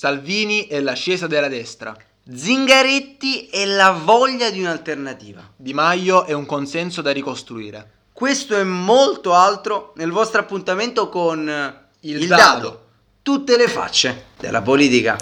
Salvini e l'ascesa della destra. Zingaretti e la voglia di un'alternativa. Di Maio è un consenso da ricostruire. Questo e molto altro nel vostro appuntamento con Il Dado. Tutte le facce della politica.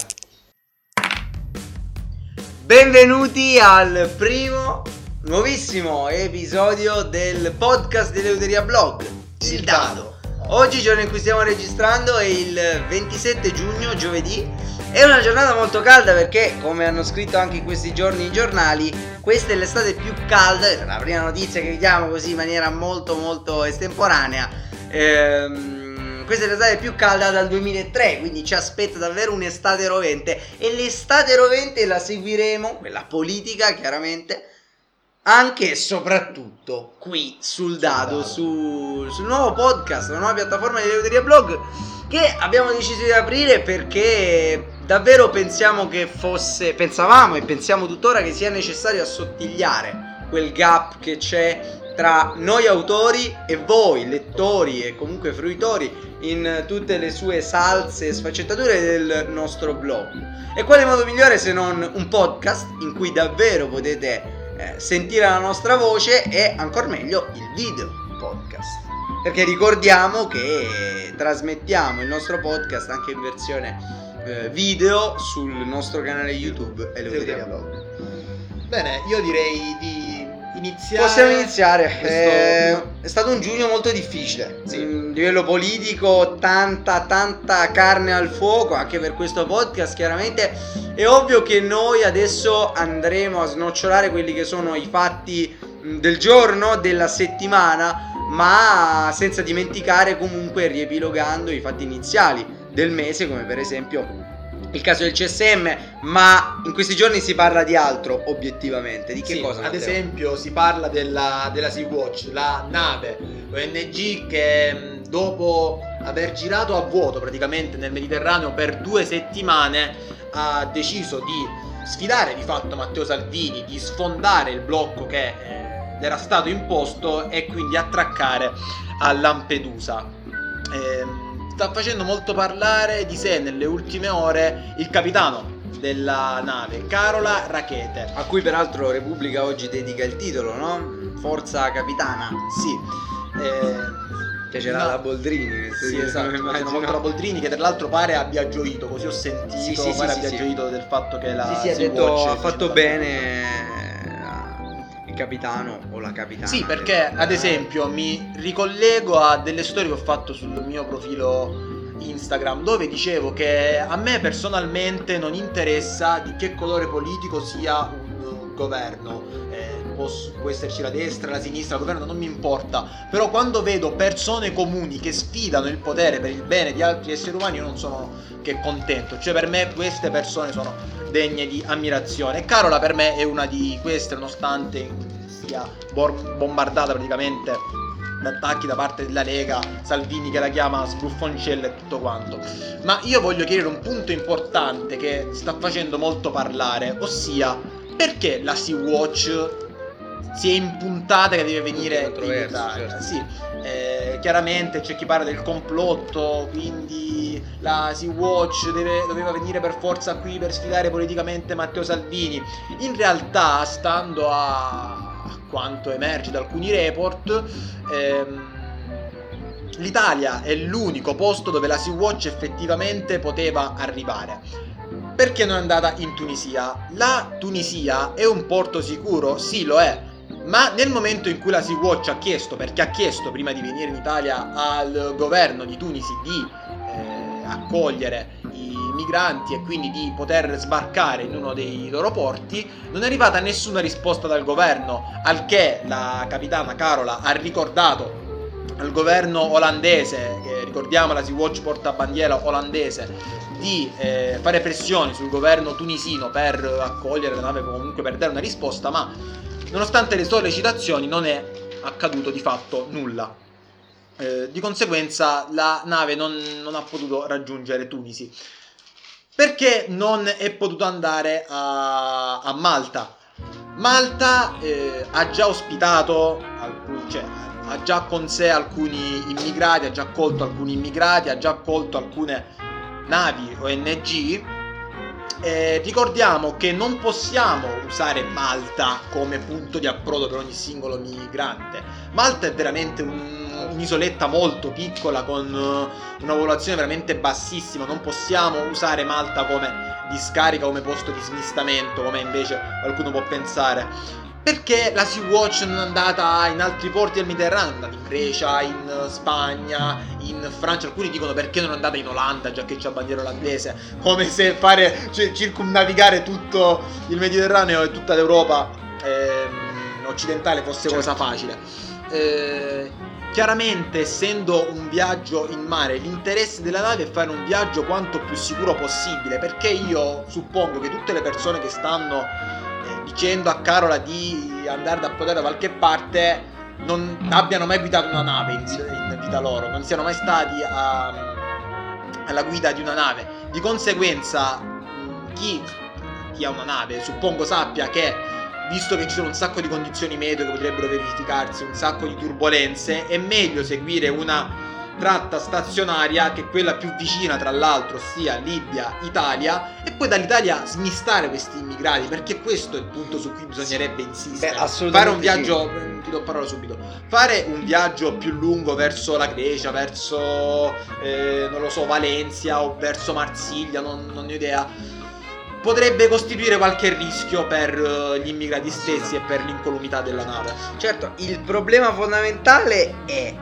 Benvenuti al primo nuovissimo episodio del podcast di Leuteria Blog. Il Dado. Oggi, giorno in cui stiamo registrando, è il 27 giugno, giovedì. È una giornata molto calda perché, come hanno scritto anche in questi giorni i giornali, questa è l'estate più calda. La prima notizia che vediamo così in maniera molto, molto estemporanea. Ehm, questa è l'estate più calda dal 2003, quindi ci aspetta davvero un'estate rovente. E l'estate rovente la seguiremo, quella politica chiaramente, anche e soprattutto qui sul dado, su, sul nuovo podcast, la nuova piattaforma di Leuteria Blog che abbiamo deciso di aprire perché davvero pensiamo che fosse, pensavamo e pensiamo tuttora che sia necessario assottigliare quel gap che c'è tra noi autori e voi lettori e comunque fruitori in tutte le sue salse e sfaccettature del nostro blog. E quale modo migliore se non un podcast in cui davvero potete eh, sentire la nostra voce e ancora meglio il video podcast. Perché ricordiamo che trasmettiamo il nostro podcast anche in versione eh, video sul nostro canale YouTube Eleuteria Blog. Bene, io direi di iniziare. Possiamo iniziare. questo- Eh, è stato un giugno molto difficile. Sì. A livello politico, tanta, tanta carne al fuoco anche per questo podcast. Chiaramente è ovvio che noi adesso andremo a snocciolare quelli che sono i fatti mh, del giorno, della settimana, ma senza dimenticare comunque riepilogando i fatti iniziali del mese, come per esempio il caso del CSM, ma in questi giorni si parla di altro, obiettivamente. Di che Sì, cosa? ad Matteo? esempio si parla della, della Sea-Watch, la nave ONG che mh, dopo aver girato a vuoto praticamente nel Mediterraneo per due settimane ha deciso di sfidare di fatto Matteo Salvini, di sfondare il blocco che eh, era stato imposto e quindi attraccare a Lampedusa. Ehm, sta facendo molto parlare di sé nelle ultime ore il capitano della nave, Carola Rachete. A cui peraltro Repubblica oggi dedica il titolo, no? Forza Capitana. Sì, eh, Piacerà No. la Boldrini. sì esatto, molto la Boldrini che tra l'altro pare abbia gioito, così ho sentito, Sì, sì, pare sì, abbia gioito del fatto che la Sì, sì, ha detto ha fatto vicino bene capitano o la capitana. Sì, perché del- ad esempio mi ricollego a delle storie che ho fatto sul mio profilo Instagram dove dicevo che a me personalmente non interessa di che colore politico sia un governo. Eh, può, esserci la destra, la sinistra, il governo non mi importa. Però quando vedo persone comuni che sfidano il potere per il bene di altri esseri umani, io non sono che contento. Cioè, per me queste persone sono degne di ammirazione. E Carola per me è una di queste, nonostante sia bombardata praticamente da attacchi da parte della Lega, Salvini che la chiama sbruffoncella e tutto quanto. Ma io voglio chiarire un punto importante che sta facendo molto parlare, ossia perché la Sea-Watch si è impuntata che deve venire in Italia. certo. Sì, eh, chiaramente c'è chi parla del complotto, quindi la Sea-Watch deve- doveva venire per forza qui per sfidare politicamente Matteo Salvini. In realtà, stando a a quanto emerge da alcuni report, ehm, l'Italia è l'unico posto dove la Sea-Watch effettivamente poteva arrivare. Perché non è andata in Tunisia? La Tunisia è un porto sicuro? Sì, lo è. Ma nel momento in cui la Sea-Watch ha chiesto, perché ha chiesto prima di venire in Italia al governo di Tunisi di eh, accogliere i migranti e quindi di poter sbarcare in uno dei loro porti, non è arrivata nessuna risposta dal governo, al che la capitana Carola ha ricordato al governo olandese, che ricordiamo la Sea-Watch porta bandiera olandese, di eh, fare pressioni sul governo tunisino per accogliere la nave comunque per dare una risposta, ma nonostante le sollecitazioni non è accaduto di fatto nulla. Eh, di conseguenza la nave non, non ha potuto raggiungere Tunisi. Perché non è potuto andare a, a Malta? Malta eh, ha già ospitato, cioè, ha già con sé alcuni immigrati, ha già accolto alcuni immigrati, ha già accolto alcune navi ONG Eh, ricordiamo che non possiamo usare Malta come punto di approdo per ogni singolo migrante. Malta è veramente un, un'isoletta molto piccola con uh, una popolazione veramente bassissima. Non possiamo usare Malta come discarica, come posto di smistamento, come invece qualcuno può pensare. Perché la Sea-Watch non è andata in altri porti del Mediterraneo? È andata in Grecia, in Spagna, in Francia. Alcuni dicono perché non è andata in Olanda, già che c'è bandiera olandese. Come se fare, cioè, circumnavigare tutto il Mediterraneo e tutta l'Europa ehm, occidentale fosse cosa facile. Eh, chiaramente, essendo un viaggio in mare, l'interesse della nave è fare un viaggio quanto più sicuro possibile. Perché io suppongo che tutte le persone che stanno dicendo a Carola di andare da approdare da qualche parte non abbiano mai guidato una nave in, in vita loro, non siano mai stati a, alla guida di una nave. Di conseguenza, chi, chi ha una nave, suppongo sappia che visto che ci sono un sacco di condizioni meteo che potrebbero verificarsi, un sacco di turbulenze, è meglio seguire una tratta stazionaria che è quella più vicina tra l'altro sia Libia, Italia e poi dall'Italia smistare questi immigrati perché questo è il punto su cui bisognerebbe insistere Beh, fare un viaggio sì. Mm, ti do parola subito fare un viaggio più lungo verso la Grecia verso eh, non lo so Valencia o verso Marsiglia non, non ho idea potrebbe costituire qualche rischio per eh, gli immigrati stessi e per l'incolumità della nave. Certo, il problema fondamentale è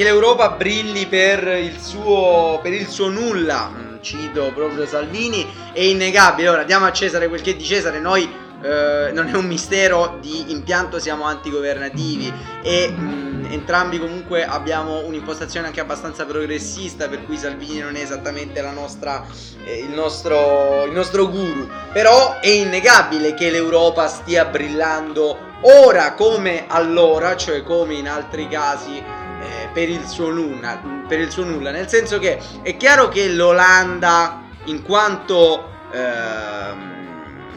che l'Europa brilli per il suo, per il suo nulla, mm, cito proprio Salvini, è innegabile. Ora diamo a Cesare quel che è di Cesare, noi eh, non è un mistero, di impianto siamo antigovernativi e mh, mm, entrambi comunque abbiamo un'impostazione anche abbastanza progressista, per cui Salvini non è esattamente nostra, eh, il, nostro, il nostro guru. Però è innegabile che l'Europa stia brillando ora come allora, cioè come in altri casi eh, per, il nulla, per, il suo nulla, nel senso che è chiaro che l'Olanda, in quanto, ehm,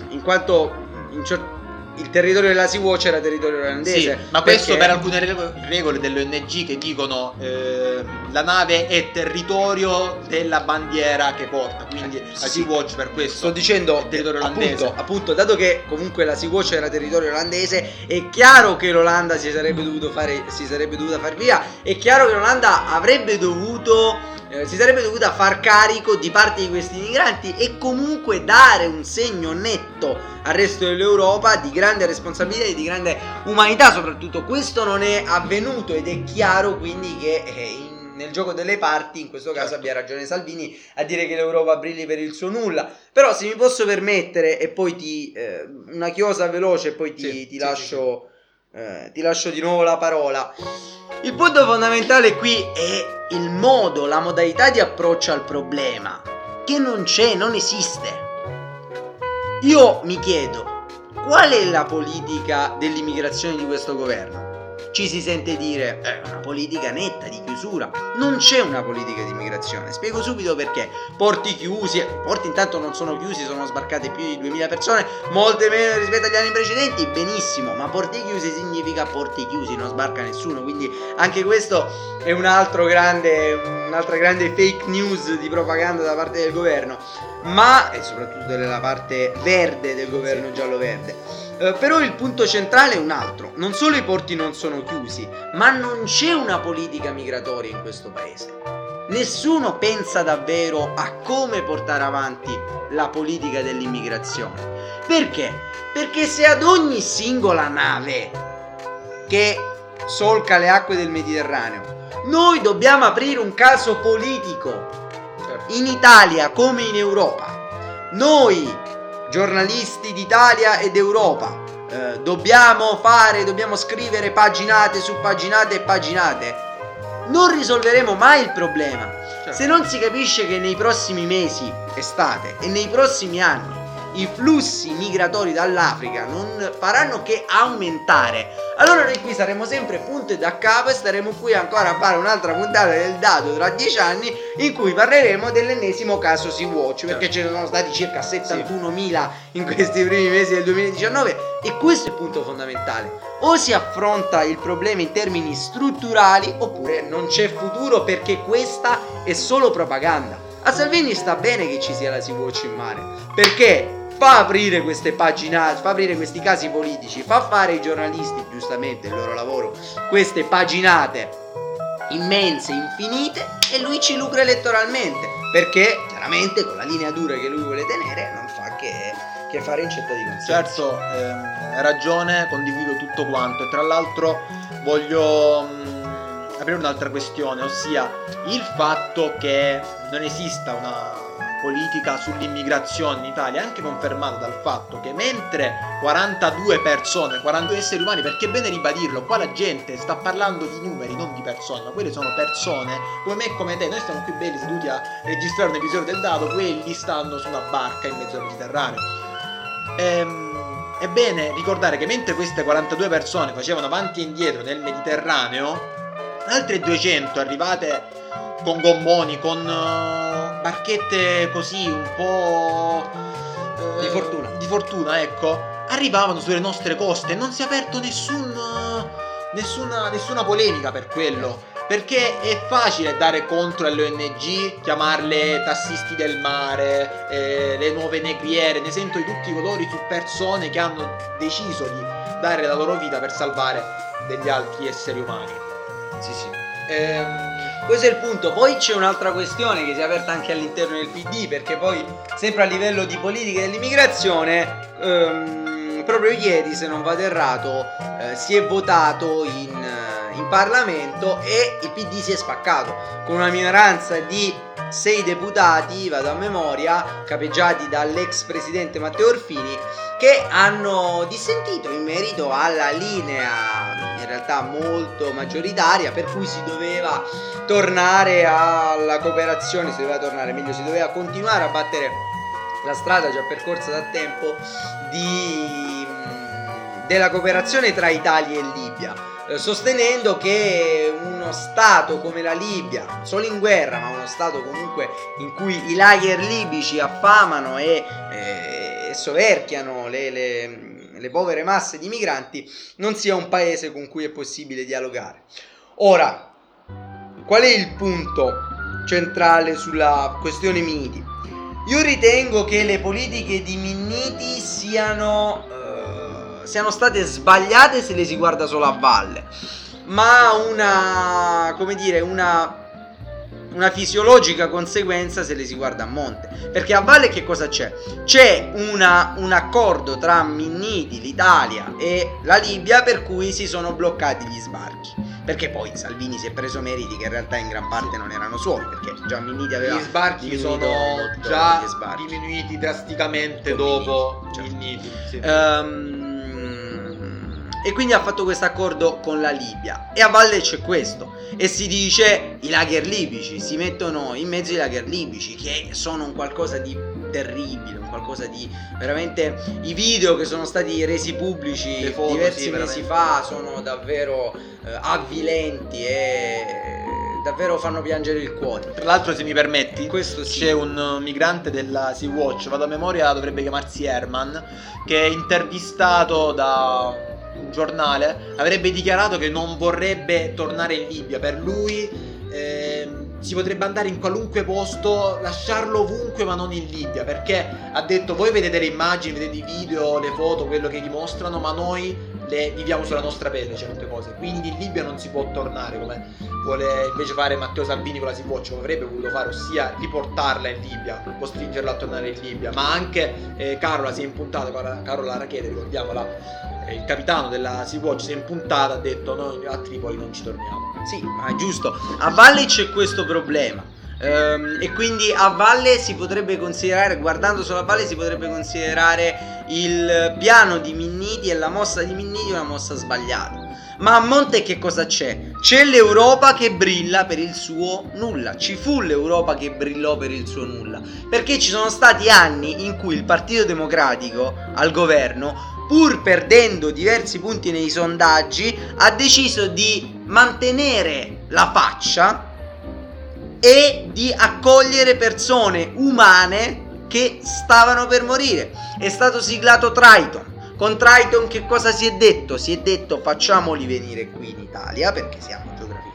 in quanto in cer- il territorio della Sea-Watch era territorio olandese. Sì, ma questo perché... per alcune regole dell'ONG che dicono eh, la nave è territorio della bandiera che porta, quindi eh, la Sea-Watch per questo sto dicendo territorio olandese. Appunto, appunto, dato che comunque la Sea-Watch era territorio olandese, è chiaro che l'Olanda si sarebbe, dovuto fare, si sarebbe dovuta far via, è chiaro che l'Olanda avrebbe dovuto eh, si sarebbe dovuta far carico di parte di questi migranti e comunque dare un segno netto al resto dell'Europa di grande responsabilità e di grande umanità soprattutto. Questo non è avvenuto ed è chiaro quindi che eh, nel gioco delle parti, in questo caso abbia ragione Salvini a dire che l'Europa brilli per il suo nulla. Però se mi posso permettere e poi ti... Eh, una chiosa veloce e poi ti, sì, ti sì, lascio... Sì, eh, ti lascio di nuovo la parola. Il punto fondamentale qui è il modo, la modalità di approccio al problema, che non c'è, non esiste. Io mi chiedo, qual è la politica dell'immigrazione di questo governo? Ci si sente dire è una politica netta di chiusura. Non c'è una politica di immigrazione. Spiego subito perché. Porti chiusi, porti intanto non sono chiusi, sono sbarcate più di 2000 persone, molte meno rispetto agli anni precedenti, benissimo, ma porti chiusi significa porti chiusi, non sbarca nessuno, quindi anche questo è un altro grande, un'altra grande fake news di propaganda da parte del governo, ma e soprattutto della parte verde del governo giallo-verde. Eh, però il punto centrale è un altro. Non solo i porti non sono chiusi, ma non c'è una politica migratoria in questo paese. Nessuno pensa davvero a come portare avanti la politica dell'immigrazione. Perché? Perché se ad ogni singola nave che solca le acque del Mediterraneo noi dobbiamo aprire un caso politico certo. in Italia come in Europa, noi giornalisti d'Italia ed Europa. Eh, dobbiamo fare, dobbiamo scrivere paginate su paginate e paginate. Non risolveremo mai il problema. Certo. Se non si capisce che nei prossimi mesi, estate, e nei prossimi anni i flussi migratori dall'Africa non faranno che aumentare. Allora noi qui saremo sempre punto e da capo e staremo qui ancora a fare un'altra puntata del dato tra dieci anni in cui parleremo dell'ennesimo caso Sea-Watch perché ce ne sono stati circa 71.000 in questi primi mesi del 2019 e questo è il punto fondamentale. O si affronta il problema in termini strutturali oppure non c'è futuro perché questa è solo propaganda. A Salvini sta bene che ci sia la Sea-Watch in mare, perché fa aprire queste pagine, fa aprire questi casi politici, fa fare ai giornalisti, giustamente, il loro lavoro, queste paginate immense, infinite, e lui ci lucra elettoralmente, perché chiaramente con la linea dura che lui vuole tenere non fa che, fare incetta di consenso. Certo, ehm, hai ragione, condivido tutto quanto e tra l'altro voglio mh, aprire un'altra questione, ossia il fatto che non esista una politica sull'immigrazione in Italia è anche confermata dal fatto che mentre 42 persone, 42 esseri umani, perché è bene ribadirlo, qua la gente sta parlando di numeri, non di persone, ma quelle sono persone come me e come te, noi stiamo qui belli seduti a registrare un episodio del dato, quelli stanno su una barca in mezzo al Mediterraneo. Ehm, è bene ricordare che mentre queste 42 persone facevano avanti e indietro nel Mediterraneo, altre 200 arrivate con gommoni, con barchette così un po'... Uh, di fortuna. Di fortuna, ecco. Arrivavano sulle nostre coste e non si è aperto nessun, nessuna, nessuna polemica per quello. Perché è facile dare contro alle ONG, chiamarle tassisti del mare, eh, le nuove negriere, ne sento di tutti i colori su persone che hanno deciso di dare la loro vita per salvare degli altri esseri umani. Sì, sì. Ehm, questo è il punto. Poi c'è un'altra questione che si è aperta anche all'interno del PD, perché poi, sempre a livello di politica dell'immigrazione, ehm, proprio ieri, se non vado errato, eh, si è votato in, eh, in Parlamento e il PD si è spaccato con una minoranza di sei deputati, vado a memoria, capeggiati dall'ex presidente Matteo Orfini, che hanno dissentito in merito alla linea in realtà molto maggioritaria per cui si doveva tornare alla cooperazione, si doveva tornare meglio, si doveva continuare a battere la strada già percorsa da tempo di, della cooperazione tra Italia e Libia sostenendo che uno Stato come la Libia, solo in guerra, ma uno Stato comunque in cui i lager libici affamano e, e, e soverchiano le, le, le povere masse di migranti, non sia un paese con cui è possibile dialogare. Ora, qual è il punto centrale sulla questione Minniti? Io ritengo che le politiche di Minniti siano siano state sbagliate se le si guarda solo a valle, ma una, come dire, una, una fisiologica conseguenza se le si guarda a monte. Perché a valle che cosa c'è? C'è una, un accordo tra Minniti, l'Italia e la Libia per cui si sono bloccati gli sbarchi perché poi Salvini si è preso meriti che in realtà in gran parte non erano suoi perché già Minniti aveva gli sbarchi sono già sbarchi. diminuiti drasticamente dopo cioè. Minniti sì. um, e quindi ha fatto questo accordo con la Libia. E a valle c'è questo. E si dice i lager libici, si mettono in mezzo i lager libici, che sono un qualcosa di terribile, un qualcosa di veramente. I video che sono stati resi pubblici foto, diversi sì, mesi fa sono davvero eh, avvilenti e davvero fanno piangere il cuore. Tra l'altro, se mi permetti, sì. c'è un migrante della Sea Watch, vado a memoria, dovrebbe chiamarsi Herman, che è intervistato da un giornale, avrebbe dichiarato che non vorrebbe tornare in Libia. Per lui eh, si potrebbe andare in qualunque posto, lasciarlo ovunque ma non in Libia, perché ha detto voi vedete le immagini, vedete i video, le foto, quello che dimostrano, ma noi le viviamo sulla nostra pelle certe cose. Quindi in Libia non si può tornare come vuole invece fare Matteo Salvini con la Sea Watch, come avrebbe voluto fare, ossia riportarla in Libia, costringerla a tornare in Libia. Ma anche eh, Carola si è impuntata, Carola Rachete, ricordiamola, eh, il capitano della Sea Watch si è impuntata, ha detto noi a Tripoli non ci torniamo. Sì, ma è giusto. A valle c'è questo problema. Um, e quindi a valle si potrebbe considerare, guardando solo a valle, si potrebbe considerare il piano di Minniti e la mossa di Minniti una mossa sbagliata. Ma a monte che cosa c'è? C'è l'Europa che brilla per il suo nulla. Ci fu l'Europa che brillò per il suo nulla. Perché ci sono stati anni in cui il Partito Democratico al governo, pur perdendo diversi punti nei sondaggi, ha deciso di mantenere la faccia e di accogliere persone umane che stavano per morire. È stato siglato Triton. Con Triton che cosa si è detto? Si è detto facciamoli venire qui in Italia perché siamo geograficamente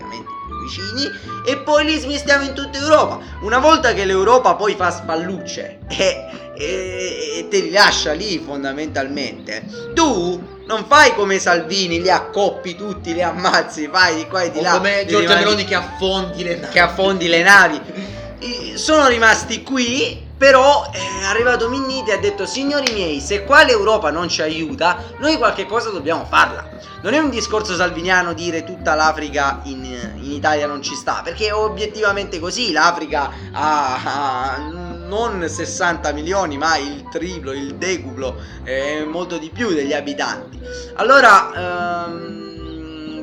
vicini e poi li smistiamo in tutta Europa. Una volta che l'Europa poi fa spallucce e, e, e te li lascia lì fondamentalmente, tu non fai come Salvini, li accoppi tutti, li ammazzi, fai di qua e di o là. come Giorgia rimandi- Meloni che affondi le navi. che affondi le navi. I- Sono rimasti qui, però è arrivato Minniti e ha detto signori miei, se qua l'Europa non ci aiuta, noi qualche cosa dobbiamo farla. Non è un discorso salviniano dire tutta l'Africa in, in Italia non ci sta, perché è obiettivamente così, l'Africa ha, ha non 60 milioni, ma il triplo, il decuplo, eh, molto di più degli abitanti. Allora, ehm,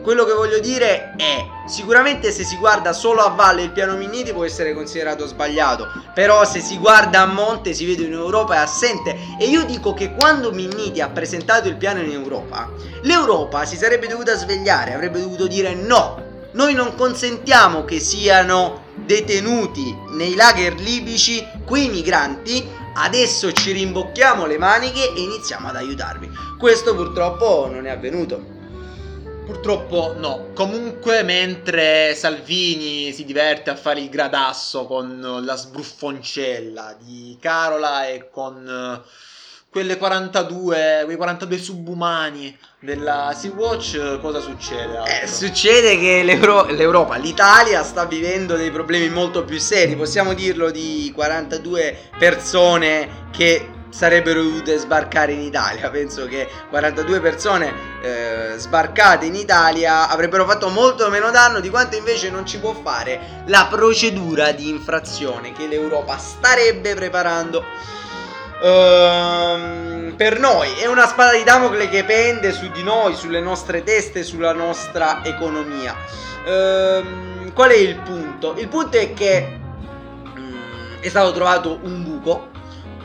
quello che voglio dire è, sicuramente se si guarda solo a valle il piano Minniti può essere considerato sbagliato, però se si guarda a monte si vede in Europa è assente e io dico che quando Minniti ha presentato il piano in Europa, l'Europa si sarebbe dovuta svegliare, avrebbe dovuto dire no, noi non consentiamo che siano detenuti nei lager libici quei migranti, adesso ci rimbocchiamo le maniche e iniziamo ad aiutarvi. Questo purtroppo non è avvenuto. Purtroppo no. Comunque, mentre Salvini si diverte a fare il gradasso con la sbruffoncella di Carola e con eh, quelle 42, quei 42 subumani della Sea-Watch, cosa succede? Eh, succede che l'Euro- l'Europa, l'Italia sta vivendo dei problemi molto più seri, possiamo dirlo di 42 persone che sarebbero dovute sbarcare in Italia. Penso che 42 persone eh, sbarcate in Italia avrebbero fatto molto meno danno di quanto invece non ci può fare la procedura di infrazione che l'Europa starebbe preparando. Ehm, per noi è una spada di Damocle che pende su di noi, sulle nostre teste, sulla nostra economia. Ehm, qual è il punto? Il punto è che mm, è stato trovato un buco,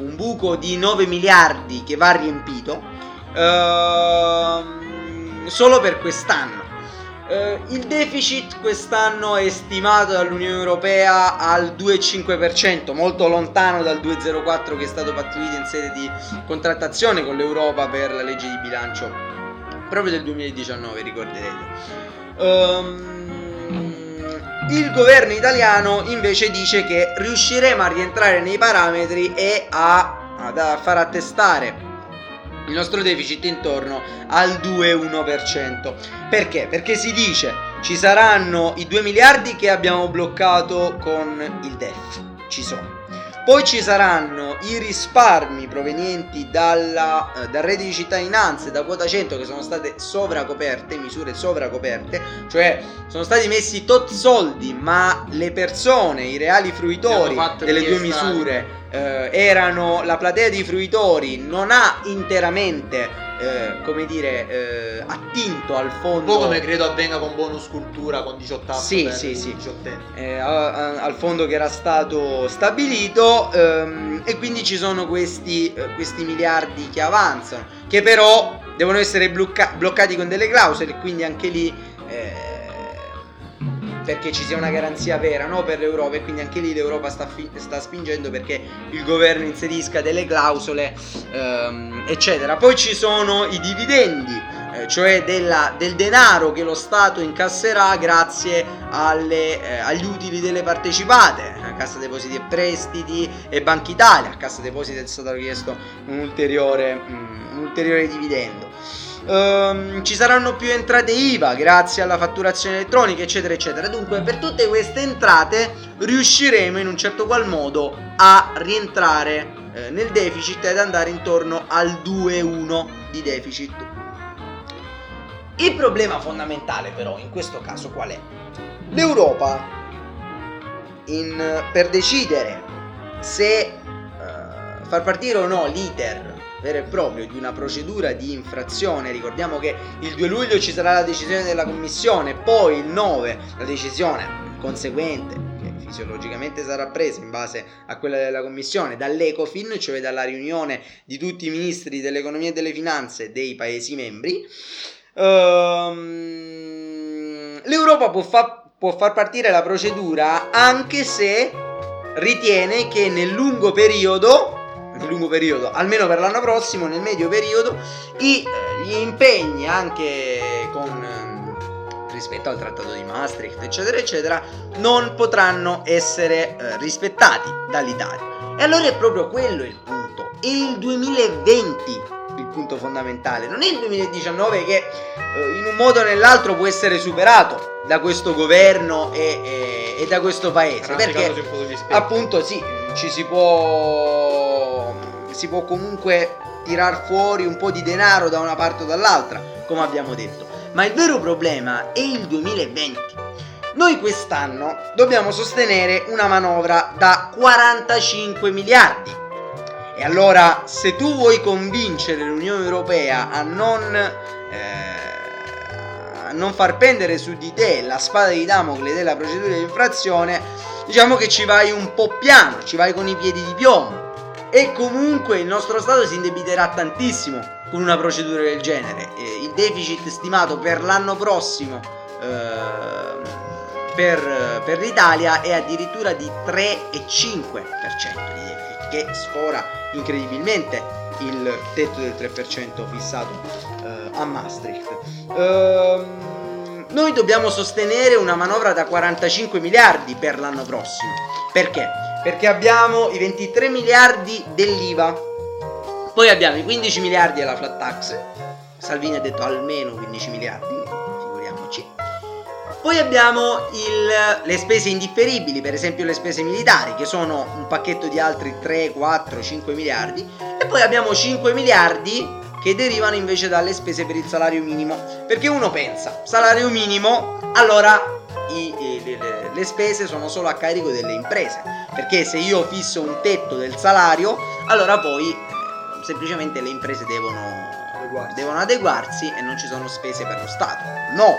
un buco di 9 miliardi che va riempito ehm, solo per quest'anno. Eh, il deficit quest'anno è stimato dall'Unione Europea al 2,5%, molto lontano dal 2,04% che è stato pattuito in sede di contrattazione con l'Europa per la legge di bilancio proprio del 2019, ricorderete. Ehm, il governo italiano invece dice che riusciremo a rientrare nei parametri e a, a far attestare il nostro deficit intorno al 2,1%. Perché? Perché si dice ci saranno i 2 miliardi che abbiamo bloccato con il DEF, ci sono. Poi ci saranno i risparmi provenienti dalla, eh, dal reddito di cittadinanza e da quota 100 che sono state sovracoperte, misure sovracoperte, cioè sono stati messi tot soldi, ma le persone, i reali fruitori delle due misure eh, erano la platea di fruitori non ha interamente eh, come dire eh, attinto al Un fondo po' come credo avvenga con bonus cultura con 18 anni Sì, per sì, sì. 18 eh, a- a- al fondo che era stato stabilito ehm, e quindi ci sono questi, eh, questi miliardi che avanzano che però devono essere blocca- bloccati con delle clausole quindi anche lì eh, perché ci sia una garanzia vera no, per l'Europa e quindi anche lì l'Europa sta, fi- sta spingendo perché il governo inserisca delle clausole ehm, eccetera poi ci sono i dividendi eh, cioè della- del denaro che lo Stato incasserà grazie alle, eh, agli utili delle partecipate, a Cassa Depositi e Prestiti e Banca Italia. A Cassa Depositi è stato richiesto un ulteriore, mm, un ulteriore dividendo. Ehm, ci saranno più entrate IVA grazie alla fatturazione elettronica, eccetera, eccetera. Dunque, per tutte queste entrate riusciremo in un certo qual modo a rientrare eh, nel deficit ed andare intorno al 2,1 di deficit. Il problema fondamentale però in questo caso qual è? L'Europa in- per decidere se eh, far partire o no l'iter vero e proprio di una procedura di infrazione, ricordiamo che il 2 luglio ci sarà la decisione della Commissione, poi il 9 la decisione conseguente fisiologicamente sarà presa in base a quella della Commissione dall'Ecofin, cioè dalla riunione di tutti i ministri dell'economia e delle finanze dei Paesi membri. Ehm, L'Europa può, fa- può far partire la procedura anche se ritiene che nel lungo periodo, nel lungo periodo, almeno per l'anno prossimo, nel medio periodo, i- eh, gli impegni anche con, ehm, rispetto al trattato di Maastricht, eccetera, eccetera, non potranno essere eh, rispettati dall'Italia. E allora è proprio quello il punto. È il 2020 il punto fondamentale, non è il 2019 che eh, in un modo o nell'altro può essere superato da questo governo e, e, e da questo paese. Perché appunto sì, ci si può, si può comunque tirar fuori un po' di denaro da una parte o dall'altra, come abbiamo detto. Ma il vero problema è il 2020. Noi quest'anno dobbiamo sostenere una manovra da 45 miliardi. E allora, se tu vuoi convincere l'Unione Europea a non, eh, a non far pendere su di te la spada di Damocle della procedura di infrazione, diciamo che ci vai un po' piano, ci vai con i piedi di piombo. E comunque il nostro Stato si indebiterà tantissimo con una procedura del genere. Il deficit stimato per l'anno prossimo eh, per, per, l'Italia è addirittura di 3,5% di deficit, che sfora incredibilmente il tetto del 3% fissato eh, a Maastricht. Ehm, noi dobbiamo sostenere una manovra da 45 miliardi per l'anno prossimo. Perché? Perché abbiamo i 23 miliardi dell'IVA poi abbiamo i 15 miliardi della flat tax. Salvini ha detto almeno 15 miliardi, figuriamoci. Poi abbiamo il, le spese indifferibili, per esempio le spese militari, che sono un pacchetto di altri 3, 4, 5 miliardi. E poi abbiamo 5 miliardi che derivano invece dalle spese per il salario minimo. Perché uno pensa, salario minimo, allora i, i, le, le, spese sono solo a carico delle imprese. Perché se io fisso un tetto del salario, allora poi semplicemente le imprese devono adeguarsi. devono adeguarsi e non ci sono spese per lo Stato. No,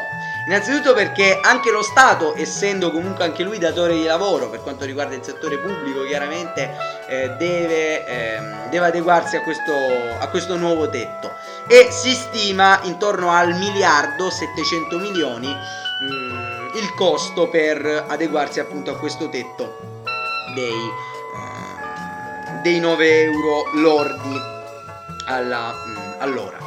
innanzitutto perché anche lo Stato, essendo comunque anche lui datore di lavoro per quanto riguarda il settore pubblico, chiaramente eh, deve, eh, deve, adeguarsi a questo, a questo nuovo tetto e si stima intorno al miliardo 700 milioni il costo per adeguarsi appunto a questo tetto dei dei 9 euro lordi alla, mm, all'ora.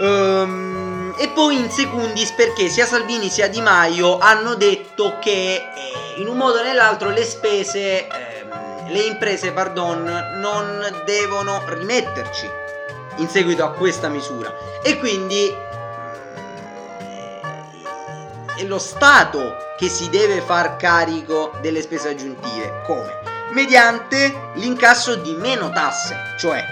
Um, e poi in secundis perché sia Salvini sia Di Maio hanno detto che eh, in un modo o nell'altro le spese, eh, le imprese, pardon, non devono rimetterci in seguito a questa misura. E quindi è lo Stato che si deve far carico delle spese aggiuntive. Come? mediante l'incasso di meno tasse, cioè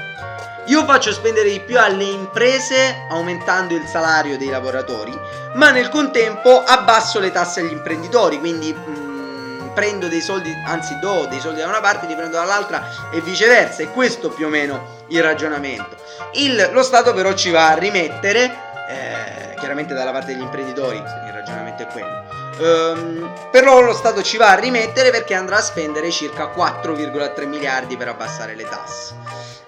io faccio spendere di più alle imprese aumentando il salario dei lavoratori, ma nel contempo abbasso le tasse agli imprenditori, quindi mh, mm, prendo dei soldi, anzi do dei soldi da una parte, li prendo dall'altra e viceversa, è questo più o meno il ragionamento. Il, lo Stato però ci va a rimettere, eh, chiaramente dalla parte degli imprenditori, il ragionamento è quello, Um, però lo Stato ci va a rimettere perché andrà a spendere circa 4,3 miliardi per abbassare le tasse.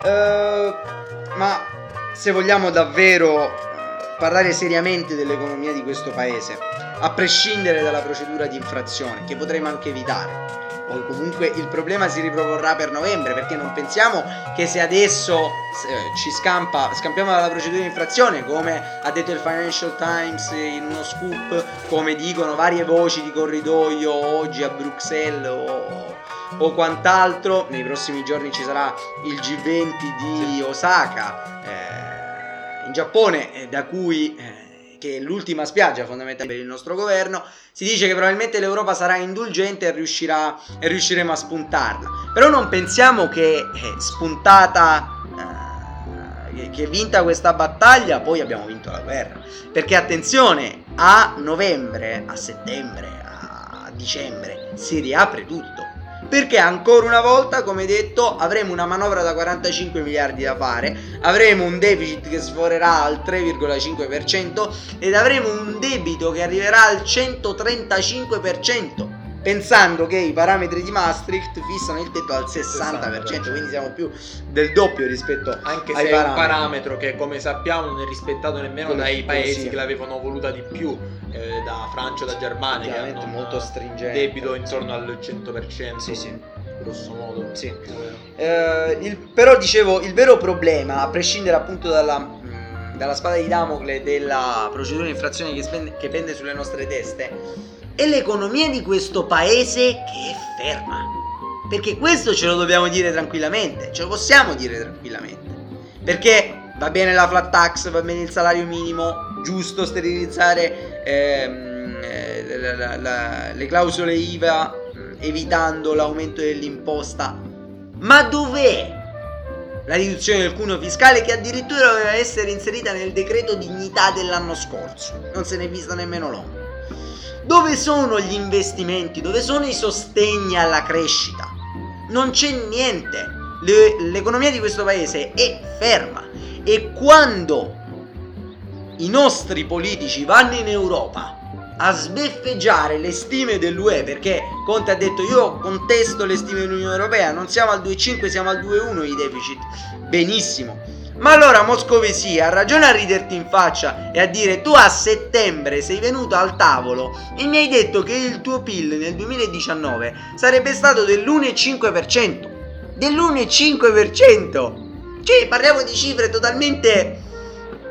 Uh, ma se vogliamo davvero parlare seriamente dell'economia di questo paese, a prescindere dalla procedura di infrazione, che potremmo anche evitare, o comunque il problema si riproporrà per novembre perché non pensiamo che se adesso eh, ci scampa, scampiamo dalla procedura di infrazione come ha detto il Financial Times in uno scoop come dicono varie voci di corridoio oggi a Bruxelles o, o quant'altro nei prossimi giorni ci sarà il G20 di Osaka eh, in Giappone eh, da cui eh, che è l'ultima spiaggia fondamentalmente per il nostro governo, si dice che probabilmente l'Europa sarà indulgente e, riuscirà, e riusciremo a spuntarla. Però non pensiamo che eh, spuntata, eh, che vinta questa battaglia, poi abbiamo vinto la guerra. Perché attenzione, a novembre, a settembre, a dicembre si riapre tutto perché ancora una volta, come detto, avremo una manovra da 45 miliardi da fare, avremo un deficit che sforerà al 3,5% ed avremo un debito che arriverà al 135% pensando che i parametri di Maastricht fissano il tetto al 60%, 60%. quindi siamo più del doppio rispetto Anche ai se è un parametro che come sappiamo non è rispettato nemmeno Quello dai paesi sì. che l'avevano voluta di più, eh, da Francia, da Germania, che hanno molto stringente. debito intorno al 100%. Sì, sì. Grosso modo. Sì. Eh, il, però dicevo, il vero problema, a prescindere appunto dalla dalla spada di Damocle della procedura di infrazione che, spende, che pende sulle nostre teste è l'economia di questo paese che è ferma. Perché questo ce lo dobbiamo dire tranquillamente, ce lo possiamo dire tranquillamente. Perché va bene la flat tax, va bene il salario minimo, giusto sterilizzare ehm, eh, la, la, la, le clausole IVA evitando l'aumento dell'imposta. Ma dov'è la riduzione del cuneo fiscale che addirittura doveva essere inserita nel decreto dignità dell'anno scorso? Non se n'è vista nemmeno l'ombra. Dove sono gli investimenti? Dove sono i sostegni alla crescita? Non c'è niente. Le, l'economia di questo paese è ferma. E quando i nostri politici vanno in Europa a sbeffeggiare le stime dell'UE perché Conte ha detto io contesto le stime dell'Unione Europea, non siamo al 2,5 siamo al 2,1 i deficit. Benissimo. Ma allora Moscovici ha ragione a riderti in faccia e a dire tu a settembre sei venuto al tavolo e mi hai detto che il tuo PIL nel 2019 sarebbe stato dell'1,5%. Dell'1,5%. Cioè parliamo di cifre totalmente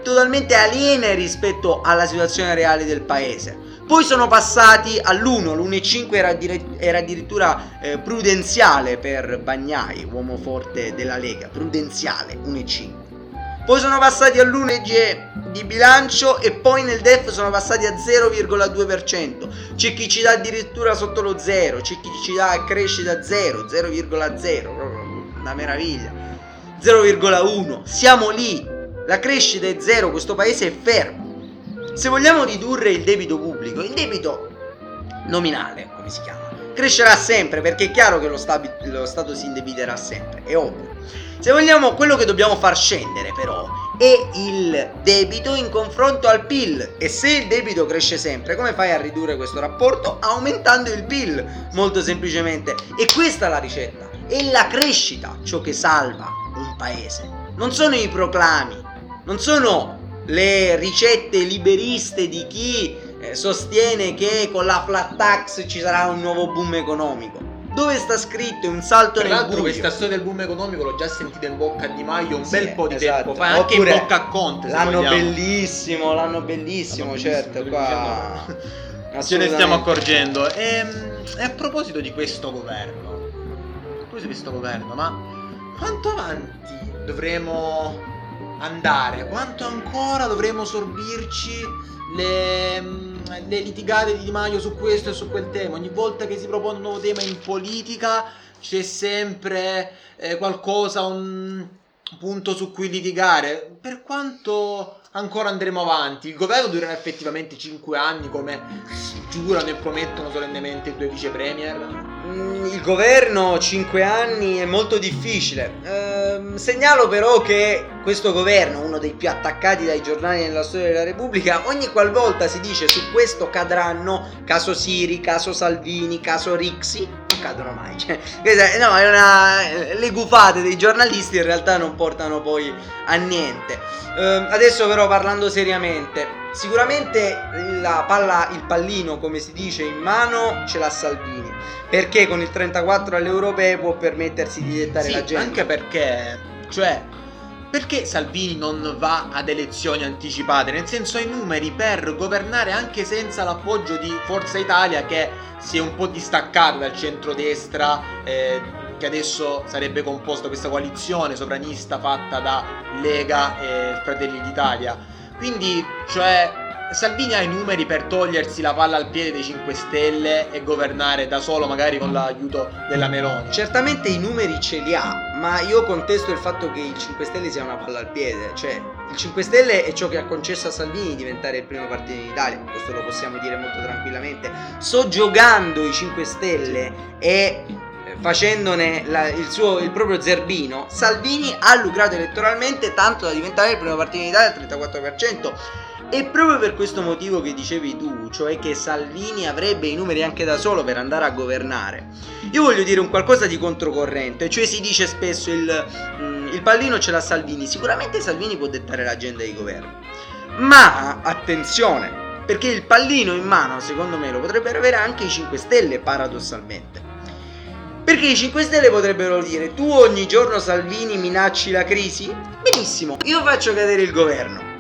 totalmente aliene rispetto alla situazione reale del paese. Poi sono passati all'1, l'1,5 era, era addirittura eh, prudenziale per Bagnai, uomo forte della Lega, prudenziale, 1,5. Poi sono passati all'1 legge di bilancio e poi nel DEF sono passati a 0,2%. C'è chi ci dà addirittura sotto lo 0, c'è chi ci dà crescita 0, 0,0, una meraviglia. 0,1, siamo lì. La crescita è zero, questo paese è fermo. Se vogliamo ridurre il debito pubblico, il debito nominale, come si chiama, crescerà sempre perché è chiaro che lo, stabi- lo Stato si indebiterà sempre, è ovvio. Se vogliamo, quello che dobbiamo far scendere però è il debito in confronto al PIL e se il debito cresce sempre, come fai a ridurre questo rapporto? Aumentando il PIL, molto semplicemente. E questa è la ricetta, è la crescita ciò che salva un paese. Non sono i proclami, non sono le ricette liberiste di chi eh, sostiene che con la flat tax ci sarà un nuovo boom economico. Dove sta scritto un salto Tra nel l'altro buio? questa storia del boom economico l'ho già sentita in bocca a Di Maio un Sì, bel po' di esatto. tempo fa, anche in Oppure bocca a Conte. vogliamo. bellissimo, l'hanno bellissimo, L'hanno certo, bellissimo, qua... Ce ne stiamo accorgendo. E, e a proposito di questo governo, a proposito di questo governo, ma quanto avanti dovremo andare? Quanto ancora dovremo sorbirci le, mm, le litigate di Di Maio su questo e su quel tema? Ogni volta che si propone un nuovo tema in politica c'è sempre eh, qualcosa, un punto su cui litigare. Per quanto ancora andremo avanti? Il governo durerà effettivamente 5 anni come giurano e promettono solennemente i due vice premier? Mm, Il governo 5 anni è molto difficile. Ehm, segnalo però che questo governo, uno dei più attaccati dai giornali nella storia della Repubblica, ogni qualvolta si dice su questo cadranno, caso Siri, caso Salvini, caso Rixi, non cadono mai. Cioè, questa no, è una, le gufate dei giornalisti in realtà non portano poi a niente. Ehm, adesso però parlando seriamente, sicuramente la palla, il pallino, come si dice, in mano ce l'ha Salvini. Perché con il 34 alle europee può permettersi di dettare Sì, l'agenda. anche perché, cioè, perché Salvini non va ad elezioni anticipate? Nel senso, ha i numeri per governare anche senza l'appoggio di Forza Italia che si è un po' distaccata dal centrodestra, eh, che adesso sarebbe composta questa coalizione sovranista fatta da Lega e Fratelli d'Italia. Quindi, cioè, Salvini ha i numeri per togliersi la palla al piede dei 5 Stelle e governare da solo, magari con l'aiuto della Meloni. Certamente i numeri ce li ha, ma io contesto il fatto che il 5 Stelle sia una palla al piede. Cioè, il 5 Stelle è ciò che ha concesso a Salvini di diventare il primo partito in Italia, questo lo possiamo dire molto tranquillamente. Soggiogando i 5 Stelle e eh, facendone la- il, suo, il proprio zerbino, Salvini ha lucrato elettoralmente tanto da diventare il primo partito in Italia al 34%. E proprio per questo motivo che dicevi tu, cioè che Salvini avrebbe i numeri anche da solo per andare a governare, io voglio dire un qualcosa di controcorrente, cioè si dice spesso il, mm, il pallino ce l'ha Salvini, sicuramente Salvini può dettare l'agenda di governo, ma attenzione, perché il pallino in mano secondo me lo potrebbero avere anche i 5 Stelle paradossalmente. Perché i 5 Stelle potrebbero dire tu ogni giorno Salvini minacci la crisi? Benissimo, io faccio cadere il governo.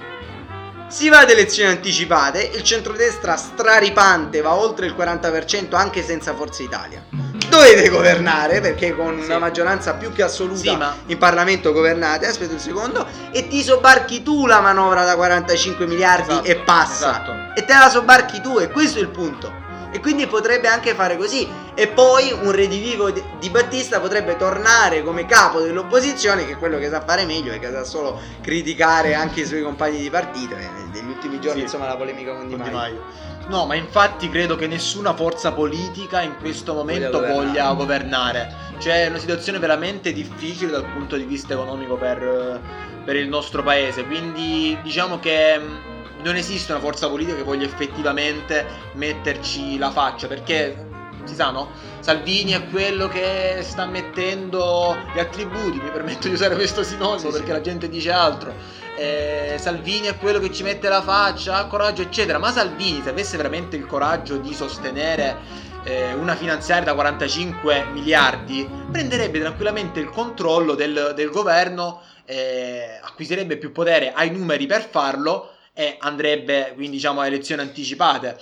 Si va ad elezioni anticipate, il centrodestra straripante va oltre il 40% anche senza Forza Italia. Dovete governare perché con Sì. una maggioranza più che assoluta Sì, ma- in Parlamento governate, aspetta un secondo, e ti sobbarchi tu la manovra da 45 miliardi Esatto, e passa. esatto. E te la sobbarchi tu e questo è il punto. E quindi potrebbe anche fare così. E poi un redivivo di Battista potrebbe tornare come capo dell'opposizione, che è quello che sa fare meglio e che sa solo criticare anche i suoi compagni di partito. E negli ultimi giorni, Sì. insomma, la polemica con Di Con Di Maio. Maio. No, ma infatti credo che nessuna forza politica in questo momento Voglia voglia governare. C'è una situazione veramente difficile dal punto di vista economico per, per il nostro paese. Quindi diciamo che non esiste una forza politica che voglia effettivamente metterci la faccia. Perché si sa, no? Salvini è quello che sta mettendo gli attributi. Mi permetto di usare questo sinonimo Sì, sì. perché la gente dice altro eh, Salvini è quello che ci mette la faccia, ha coraggio, eccetera. Ma Salvini, se avesse veramente il coraggio di sostenere eh, una finanziaria da 45 miliardi, prenderebbe tranquillamente il controllo del, del governo, eh, acquisirebbe più potere ai numeri per farlo e andrebbe quindi diciamo a elezioni anticipate.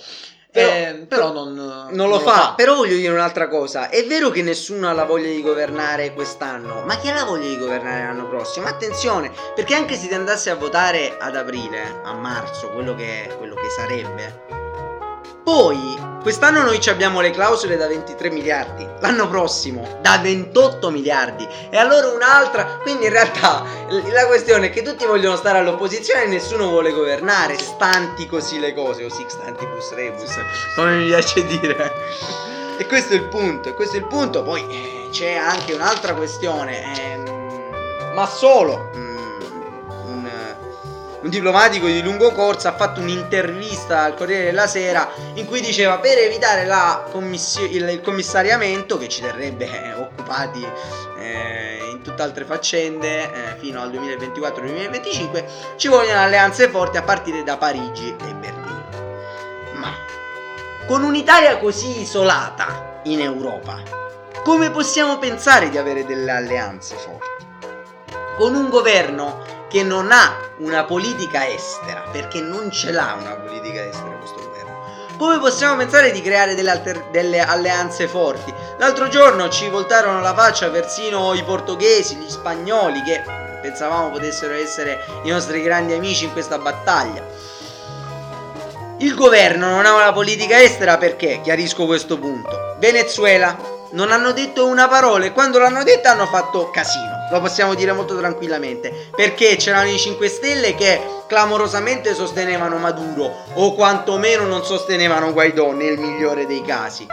Però- Eh, però non, Non lo fa, però voglio dire un'altra cosa. È vero che nessuno ha la voglia di governare quest'anno, ma chi ha la voglia di governare l'anno prossimo? Attenzione, perché anche se ti andasse a votare ad aprile, a marzo, quello che, quello che sarebbe, poi quest'anno noi ci abbiamo le clausole da 23 miliardi, l'anno prossimo da 28 miliardi e allora un'altra. Quindi in realtà la questione è che tutti vogliono stare all'opposizione e nessuno vuole governare, stanti così le cose, o sic stantibus rebus come mi piace dire. E questo è il punto, e questo è il punto. Poi eh, c'è anche un'altra questione, ehm, ma solo un diplomatico di lungo corso ha fatto un'intervista al Corriere della Sera in cui diceva per evitare commissio- il, il commissariamento che ci terrebbe eh, occupati eh, in tutt'altre faccende eh, fino al 2024-2025 ci vogliono alleanze forti a partire da Parigi e Berlino. Ma con un'Italia così isolata in Europa, come possiamo pensare di avere delle alleanze forti? Con un governo che non ha una politica estera, perché non ce l'ha una politica estera questo governo. Come possiamo pensare di creare delle, alter- delle alleanze forti? L'altro giorno ci voltarono la faccia persino i portoghesi, gli spagnoli, che pensavamo potessero essere i nostri grandi amici in questa battaglia. Il governo non ha una politica estera perché, chiarisco questo punto, Venezuela non hanno detto una parola e quando l'hanno detta hanno fatto casino, lo possiamo dire molto tranquillamente, perché c'erano i 5 Stelle che clamorosamente sostenevano Maduro o quantomeno non sostenevano Guaidó nel migliore dei casi.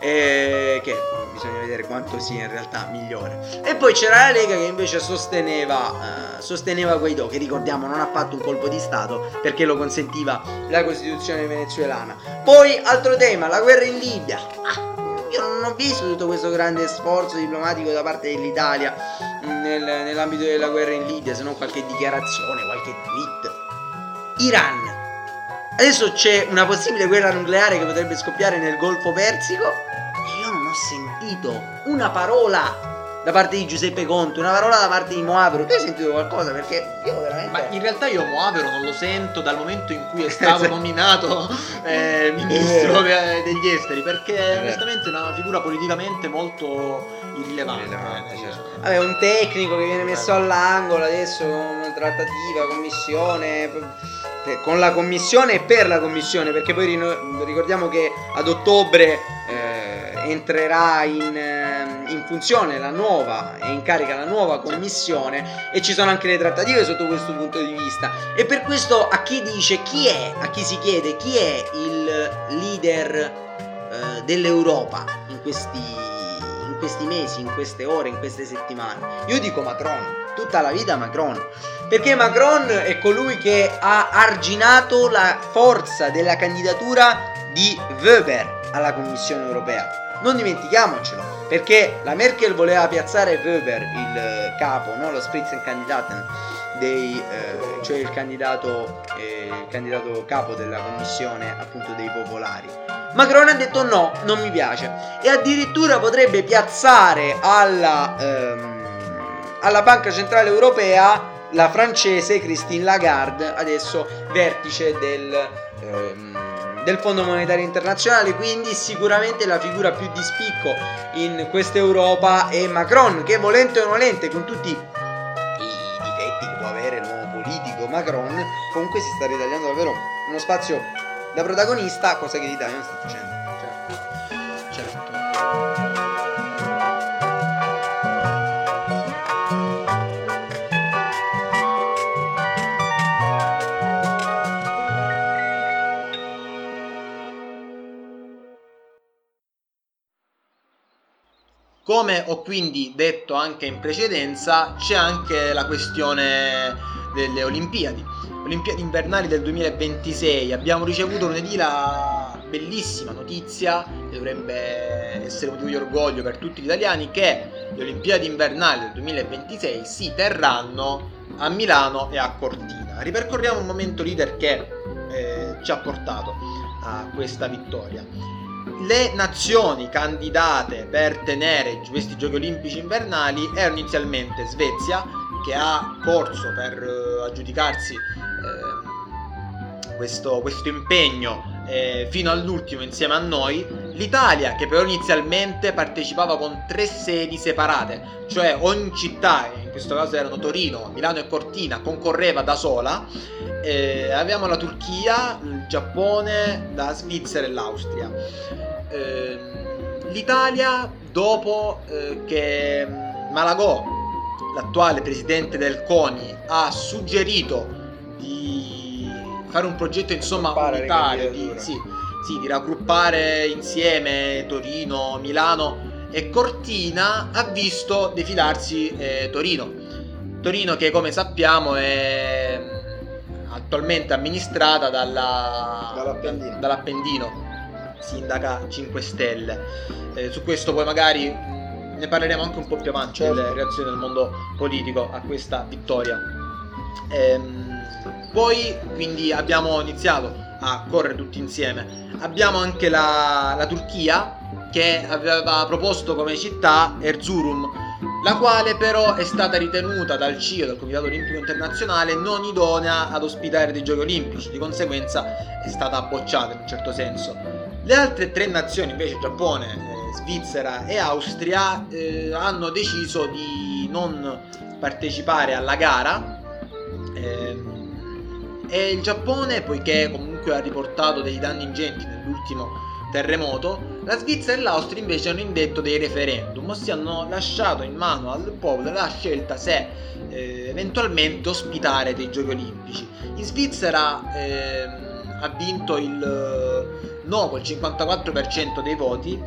Eh, che bisogna vedere quanto sia in realtà migliore. E poi c'era la Lega che invece sosteneva, eh, sosteneva Guaidó, che ricordiamo non ha fatto un colpo di Stato perché lo consentiva la Costituzione venezuelana. Poi altro tema, la guerra in Libia. Ah, io non ho visto tutto questo grande sforzo diplomatico da parte dell'Italia mh, nel- nell'ambito della guerra in Libia, se non qualche dichiarazione, qualche tweet. Iran. Adesso c'è una possibile guerra nucleare che potrebbe scoppiare nel Golfo Persico e io non ho sentito una parola da parte di Giuseppe Conte, una parola da parte di Moavero. Tu hai sentito qualcosa? Perché io veramente... Ma in realtà io Moavero non lo sento dal momento in cui è stato nominato eh, ministro de- degli esteri, perché vero. onestamente è una figura politicamente molto irrilevante. Irrilevante, nel certo. Vabbè, un tecnico che viene messo all'angolo adesso con trattativa, commissione, con la commissione e per la commissione, perché poi ricordiamo che ad ottobre eh, entrerà in, ehm, in funzione la nuova e in carica la nuova commissione e ci sono anche le trattative sotto questo punto di vista. E per questo a chi dice chi è, a chi si chiede chi è il leader eh, dell'Europa in questi, in questi mesi, in queste ore, in queste settimane. Io dico Macron, tutta la vita Macron, perché Macron è colui che ha arginato la forza della candidatura di Weber alla Commissione europea. Non dimentichiamocelo, perché la Merkel voleva piazzare Weber, il eh, capo, no? lo Spitzenkandidaten, dei, eh, cioè il candidato, eh, il candidato capo della commissione appunto dei popolari. Macron ha detto no, non mi piace e addirittura potrebbe piazzare alla, ehm, alla Banca Centrale Europea la francese Christine Lagarde, adesso vertice del, ehm, del Fondo Monetario Internazionale, quindi sicuramente la figura più di spicco in questa Europa è Macron, che volente o nolente, con tutti i difetti che può avere l'uomo politico Macron, comunque si sta ritagliando davvero uno spazio da protagonista, cosa che l'Italia non sta facendo. Come ho quindi detto anche in precedenza, c'è anche la questione delle Olimpiadi. Olimpiadi invernali del 2026. Abbiamo ricevuto lunedì la bellissima notizia, che dovrebbe essere motivo di orgoglio per tutti gli italiani, che le Olimpiadi invernali del 2026 si terranno a Milano e a Cortina. Ripercorriamo un momento leader che eh, ci ha portato a questa vittoria le nazioni candidate per tenere questi giochi olimpici invernali erano inizialmente Svezia, che ha corso per uh, aggiudicarsi eh, questo, questo, impegno eh, fino all'ultimo insieme a noi, l'Italia che però inizialmente partecipava con tre sedi separate, cioè ogni città, questo caso erano Torino, Milano e Cortina, concorreva da sola, eh, avevamo la Turchia, il Giappone, la Svizzera e l'Austria. Eh, l'Italia dopo eh, che Malagò, l'attuale presidente del CONI, ha suggerito di fare un progetto insomma unitario, di, sì, sì, di raggruppare insieme Torino, Milano e Cortina, ha visto defilarsi eh, Torino. Torino che come sappiamo è attualmente amministrata dalla, dall'Appendino. dall'Appendino sindaca 5 Stelle. Eh, su questo poi magari ne parleremo anche un po' più avanti certo. delle reazioni del mondo politico a questa vittoria. Ehm, poi quindi abbiamo iniziato a correre tutti insieme. Abbiamo anche la, la Turchia che aveva proposto come città Erzurum, la quale però è stata ritenuta dal CIO, dal Comitato Olimpico Internazionale, non idonea ad ospitare dei giochi olimpici, di conseguenza è stata bocciata in un certo senso. Le altre tre nazioni, invece Giappone, eh, Svizzera e Austria, eh, hanno deciso di non partecipare alla gara. Eh, e il Giappone, poiché comunque ha riportato dei danni ingenti nell'ultimo terremoto, la Svizzera e l'Austria invece hanno indetto dei referendum, ossia hanno lasciato in mano al popolo la scelta se eh, eventualmente ospitare dei giochi olimpici. In Svizzera eh, ha vinto il eh, no col 54% dei voti.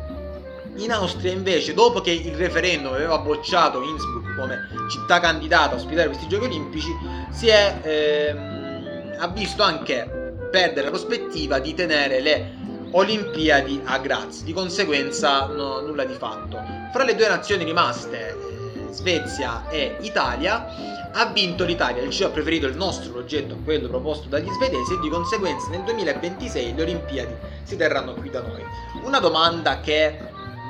In Austria invece, dopo che il referendum aveva bocciato Innsbruck come città candidata a ospitare questi giochi olimpici, si è, ehm, ha visto anche perdere la prospettiva di tenere le Olimpiadi a Graz, di conseguenza no, nulla di fatto. Fra le due nazioni rimaste, eh, Svezia e Italia, ha vinto l'Italia, il CIO ha preferito il nostro progetto a quello proposto dagli svedesi e di conseguenza nel 2026 le Olimpiadi si terranno qui da noi. Una domanda che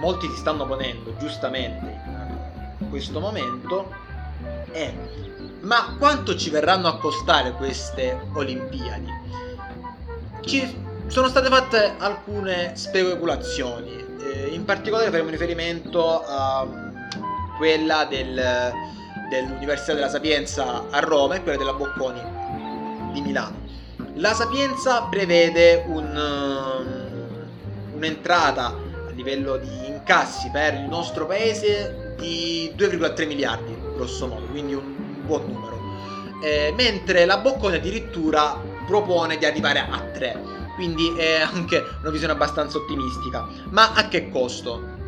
molti si stanno ponendo giustamente in questo momento è ma quanto ci verranno a costare queste Olimpiadi? Ci sono state fatte alcune speculazioni, eh, in particolare faremo riferimento a quella del dell'Università della Sapienza a Roma e quella della Bocconi di Milano. La Sapienza prevede un, um, un'entrata a livello di incassi per il nostro paese di 2,3 miliardi, grosso modo, quindi un buon numero. Eh, mentre la Bocconi addirittura propone di arrivare a 3, quindi è anche una visione abbastanza ottimistica. Ma a che costo?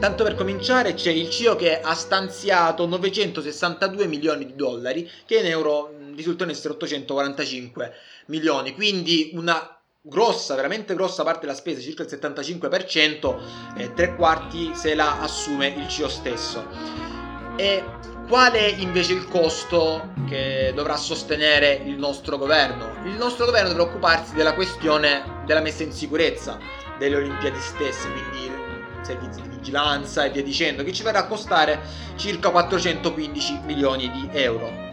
Tanto per cominciare c'è il CIO che ha stanziato 962 milioni di dollari, che in euro risultano essere 845 milioni, quindi una grossa, veramente grossa parte della spesa, circa il 75%, eh, tre quarti se la assume il CIO stesso. E qual è invece il costo che dovrà sostenere il nostro governo? Il nostro governo dovrà occuparsi della questione della messa in sicurezza delle Olimpiadi stesse, quindi servizi di vigilanza e via dicendo, che ci verrà a costare circa 415 milioni di euro.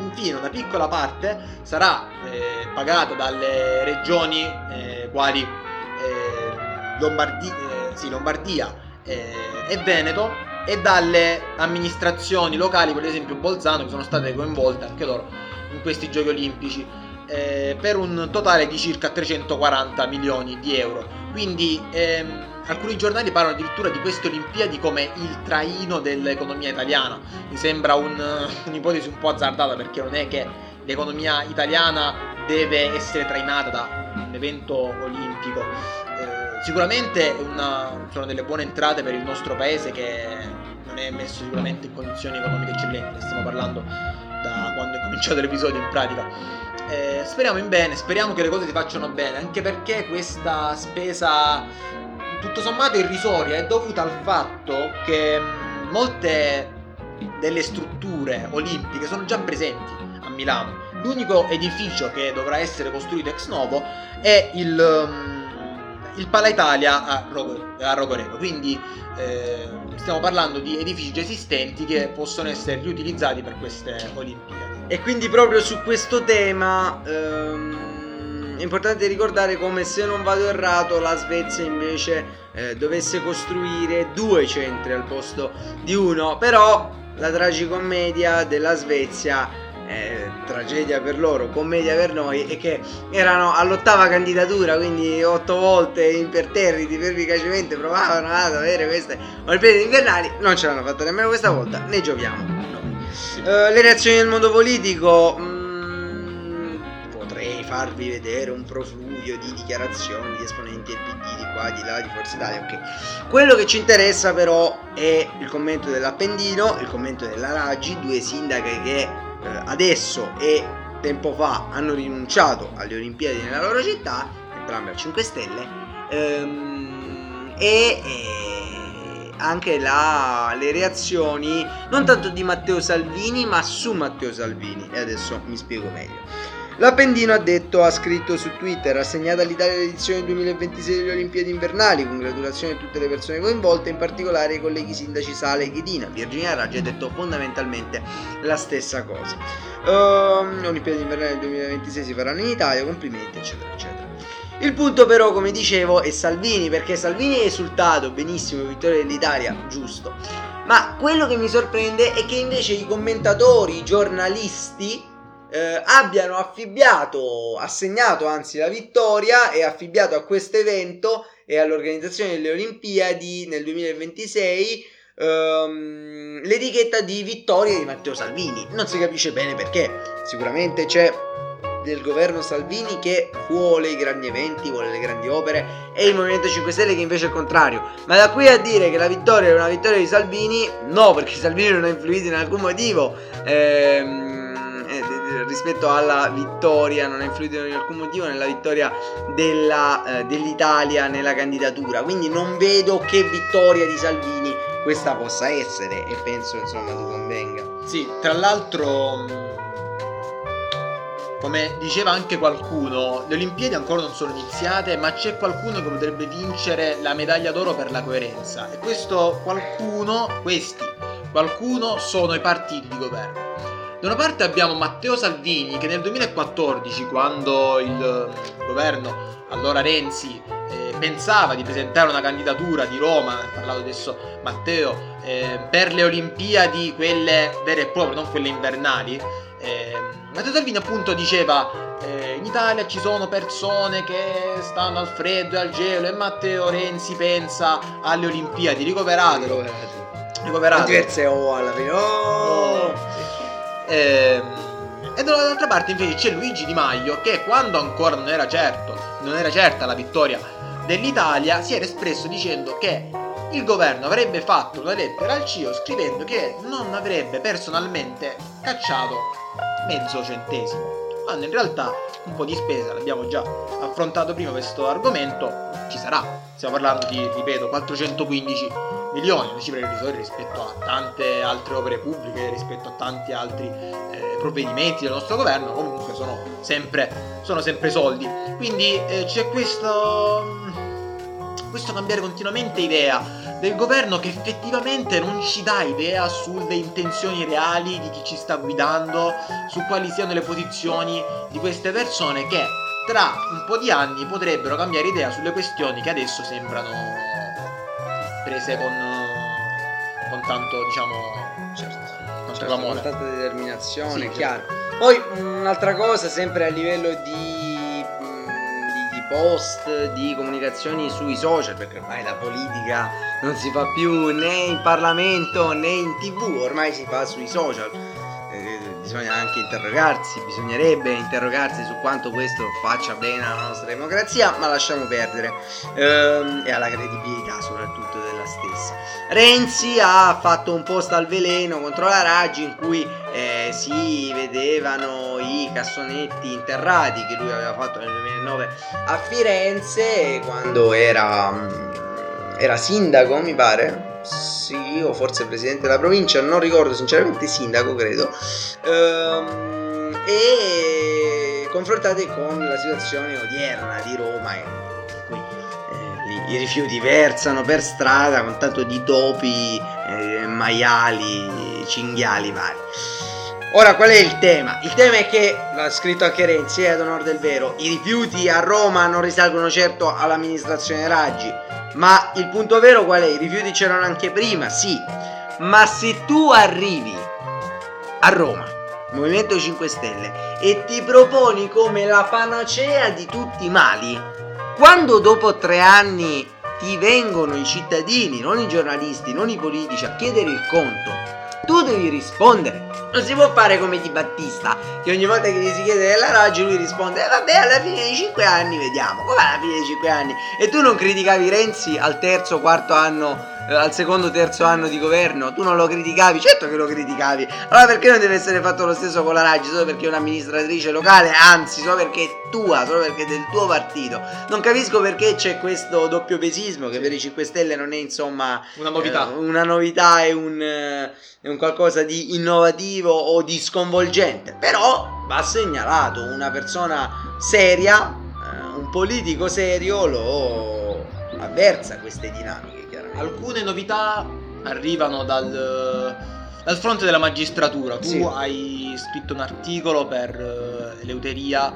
infine una piccola parte sarà eh, pagata dalle regioni eh, quali eh, Lombardi- eh, sì, Lombardia eh, e Veneto e dalle amministrazioni locali, per esempio Bolzano, che sono state coinvolte anche loro in questi giochi olimpici eh, per un totale di circa 340 milioni di euro. Quindi ehm, alcuni giornali parlano addirittura di queste Olimpiadi come il traino dell'economia italiana. Mi sembra un, un'ipotesi un po' azzardata perché non è che l'economia italiana deve essere trainata da un evento olimpico. Eh, sicuramente una, sono delle buone entrate per il nostro paese che non è messo sicuramente in condizioni economiche eccellenti, stiamo parlando da quando è cominciato l'episodio in pratica. Eh, speriamo in bene, speriamo che le cose si facciano bene, anche perché questa spesa tutto sommato irrisoria è dovuta al fatto che mh, molte delle strutture olimpiche sono già presenti a Milano. L'unico edificio che dovrà essere costruito ex novo è il, um, il Pala Italia a, Rogo, a Rogoredo. Quindi eh, stiamo parlando di edifici già esistenti che possono essere riutilizzati per queste Olimpiadi. E quindi proprio su questo tema ehm, è importante ricordare come se non vado errato la Svezia invece eh, dovesse costruire due centri al posto di uno, però la tragicommedia della Svezia eh, tragedia per loro, commedia per noi, è che erano all'ottava candidatura, quindi otto volte imperterriti pervicacemente provavano ad avere queste Olimpiadi invernali, non ce l'hanno fatta nemmeno questa volta, ne giochiamo. Uh, le reazioni del mondo politico. mm, potrei farvi vedere un profluvio di dichiarazioni di esponenti del PD di qua, di là, di Forza Italia. Ok. Quello che ci interessa, però, è il commento dell'Appendino, il commento della Raggi, due sindache che eh, adesso e tempo fa hanno rinunciato alle Olimpiadi nella loro città, entrambe a 5 Stelle. ehm, e. e anche la- le reazioni non tanto di Matteo Salvini ma su Matteo Salvini e adesso mi spiego meglio L'Appendino ha detto, ha scritto su Twitter, assegnata all'Italia l'edizione 2026 delle Olimpiadi invernali, congratulazioni a tutte le persone coinvolte, in particolare ai colleghi sindaci Sale e Ghedina. Virginia Raggi ha detto fondamentalmente la stessa cosa. Le Olimpiadi invernali del 2026 si faranno in Italia, complimenti, eccetera, eccetera. Il punto però, come dicevo, è Salvini, perché Salvini è esultato, benissimo, vittoria dell'Italia, giusto. Ma quello che mi sorprende è che invece i commentatori, i giornalisti, eh, abbiano affibbiato, assegnato anzi la vittoria e affibbiato a questo evento e all'organizzazione delle Olimpiadi nel 2026 ehm, l'etichetta di vittoria di Matteo Salvini. Non si capisce bene perché, sicuramente c'è del governo Salvini che vuole i grandi eventi, vuole le grandi opere e il Movimento 5 Stelle che invece è il contrario. Ma da qui a dire che la vittoria è una vittoria di Salvini, no, perché Salvini non ha influito in alcun motivo. ehm, eh, rispetto alla vittoria, non ha influito in alcun motivo nella vittoria della, eh, dell'Italia nella candidatura. Quindi non vedo che vittoria di Salvini questa possa essere e penso insomma tu convenga. Sì, tra l'altro, come diceva anche qualcuno, le Olimpiadi ancora non sono iniziate, ma c'è qualcuno che potrebbe vincere la medaglia d'oro per la coerenza. E questo qualcuno, questi, qualcuno sono i partiti di governo. Da una parte abbiamo Matteo Salvini che nel 2014, quando il eh, governo, allora Renzi, eh, pensava di presentare una candidatura di Roma, ha parlato adesso Matteo, eh, per le Olimpiadi, quelle vere e proprie, non quelle invernali, eh, Matteo Salvini appunto diceva eh, in Italia ci sono persone che stanno al freddo e al gelo e Matteo Renzi pensa alle Olimpiadi, ricoveratelo. Ricoveratelo. Diverse O alla fine. Oh! Ehm, e dall'altra parte invece c'è Luigi Di Maio che quando ancora non era certo, non era certa la vittoria dell'Italia, si era espresso dicendo che il governo avrebbe fatto una lettera al CIO scrivendo che non avrebbe personalmente cacciato mezzo centesimo. Quando in realtà un po' di spesa, l'abbiamo già affrontato prima questo argomento, ci sarà. Stiamo parlando di, ripeto, 415 milioni, una cifra irrisoria rispetto a tante altre opere pubbliche, rispetto a tanti altri eh, provvedimenti del nostro governo, comunque sono sempre, sono sempre soldi. Quindi eh, c'è questo questo cambiare continuamente idea del governo che effettivamente non ci dà idea sulle intenzioni reali di chi ci sta guidando, su quali siano le posizioni di queste persone che tra un po' di anni potrebbero cambiare idea sulle questioni che adesso sembrano prese con, con tanto, diciamo, certo, con certo, con tanta determinazione, Sì, chiaro. Poi un'altra cosa, sempre a livello di, mm, di- di post, di comunicazioni sui social, perché ormai la politica non si fa più né in Parlamento né in tv, ormai si fa sui social. Eh, bisogna anche interrogarsi, bisognerebbe interrogarsi su quanto questo faccia bene alla nostra democrazia, ma lasciamo perdere Ehm, e alla credibilità soprattutto stessa. Renzi ha fatto un post al veleno contro la Raggi in cui eh, si vedevano i cassonetti interrati che lui aveva fatto nel 2009 a Firenze quando era, mm, era sindaco, mi pare. Sì, o forse presidente della provincia, non ricordo sinceramente, sindaco credo. Ehm, e confrontate con la situazione odierna di Roma eh, i- rifiuti versano per strada con tanto di topi, eh, maiali, cinghiali vari. Ora qual è il tema? Il tema è che, l'ha scritto anche Renzi, è ad onore del vero, i rifiuti a Roma non risalgono certo all'amministrazione Raggi, ma il punto vero qual è? I rifiuti c'erano anche prima, sì, ma se tu arrivi a Roma, Movimento 5 Stelle, e ti proponi come la panacea di tutti i mali, quando dopo tre anni ti vengono i cittadini, non i giornalisti, non i politici, a chiedere il conto, tu devi rispondere. Non si può fare come Di Battista, che ogni volta che gli si chiede della Raggi lui risponde, eh, vabbè, alla fine dei 5 anni vediamo. Come alla fine dei 5 anni? E tu non criticavi Renzi al terzo, quarto anno, al secondo, terzo anno di governo? Tu non lo criticavi? Certo che lo criticavi. Allora perché non deve essere fatto lo stesso con la Raggi? Solo perché è un'amministratrice locale? Anzi, solo perché è tua, solo perché è del tuo partito. Non capisco perché c'è questo doppio pesismo che per i 5 Stelle non è insomma Una novità. eh, una novità e un, eh, è un qualcosa di innovativo o di sconvolgente. Però va segnalato una persona seria, eh, un politico serio lo avversa queste dinamiche. Alcune novità arrivano dal, dal fronte della magistratura. Tu Sì. hai scritto un articolo per eh, Eleuteria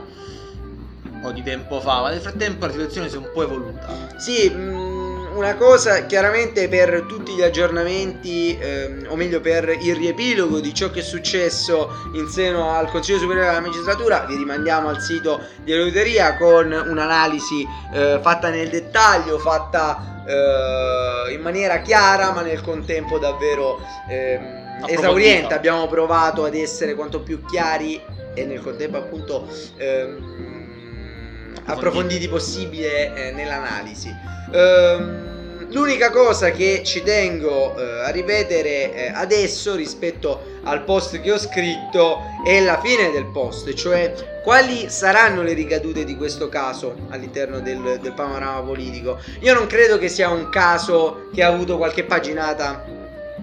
un po' di tempo fa, ma nel frattempo la situazione si è un po' evoluta. Sì, mm, una cosa chiaramente per tutti gli aggiornamenti, ehm, o meglio per il riepilogo di ciò che è successo in seno al Consiglio Superiore della Magistratura, vi rimandiamo al sito di Eleuteria con un'analisi eh, fatta nel dettaglio, fatta eh, in maniera chiara, ma nel contempo davvero ehm, esauriente. Abbiamo provato ad essere quanto più chiari e nel contempo appunto ehm, approfonditi possibile eh, nell'analisi. Ehm, L'unica cosa che ci tengo eh, a ripetere eh, adesso rispetto al post che ho scritto è la fine del post, cioè quali saranno le ricadute di questo caso all'interno del, del panorama politico. Io non credo che sia un caso che ha avuto qualche paginata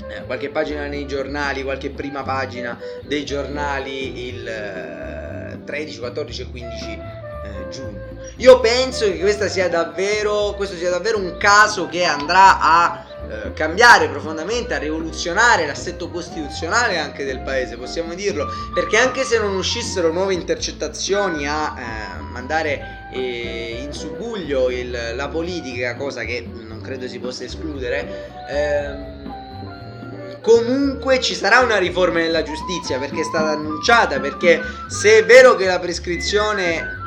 eh, qualche pagina nei giornali, qualche prima pagina dei giornali il eh, 13, 14 e 15 eh, giugno. Io penso che sia davvero, questo sia davvero un caso che andrà a eh, cambiare profondamente, a rivoluzionare l'assetto costituzionale anche del paese, possiamo dirlo, perché anche se non uscissero nuove intercettazioni a eh, mandare eh, in subbuglio il- la politica, cosa che non credo si possa escludere, ehm, comunque ci sarà una riforma della giustizia perché è stata annunciata, perché se è vero che la prescrizione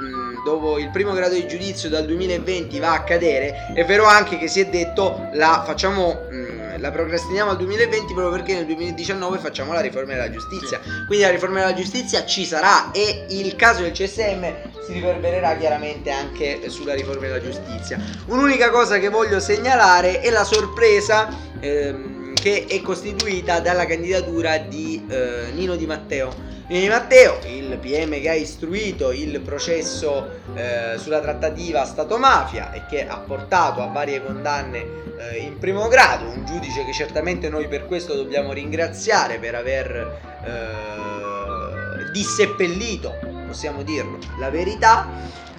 dopo il primo grado di giudizio dal 2020 va a cadere, è vero anche che si è detto la facciamo mh, la procrastiniamo al 2020 proprio perché nel 2019 facciamo la riforma della giustizia. Quindi la riforma della giustizia ci sarà e il caso del CSM si riverbererà chiaramente anche sulla riforma della giustizia. Un'unica cosa che voglio segnalare è la sorpresa ehm, che è costituita dalla candidatura di eh, Nino Di Matteo. Nino Di Matteo, il PM che ha istruito il processo eh, sulla trattativa Stato-mafia e che ha portato a varie condanne eh, in primo grado, un giudice che certamente noi per questo dobbiamo ringraziare per aver eh, disseppellito, possiamo dirlo, la verità.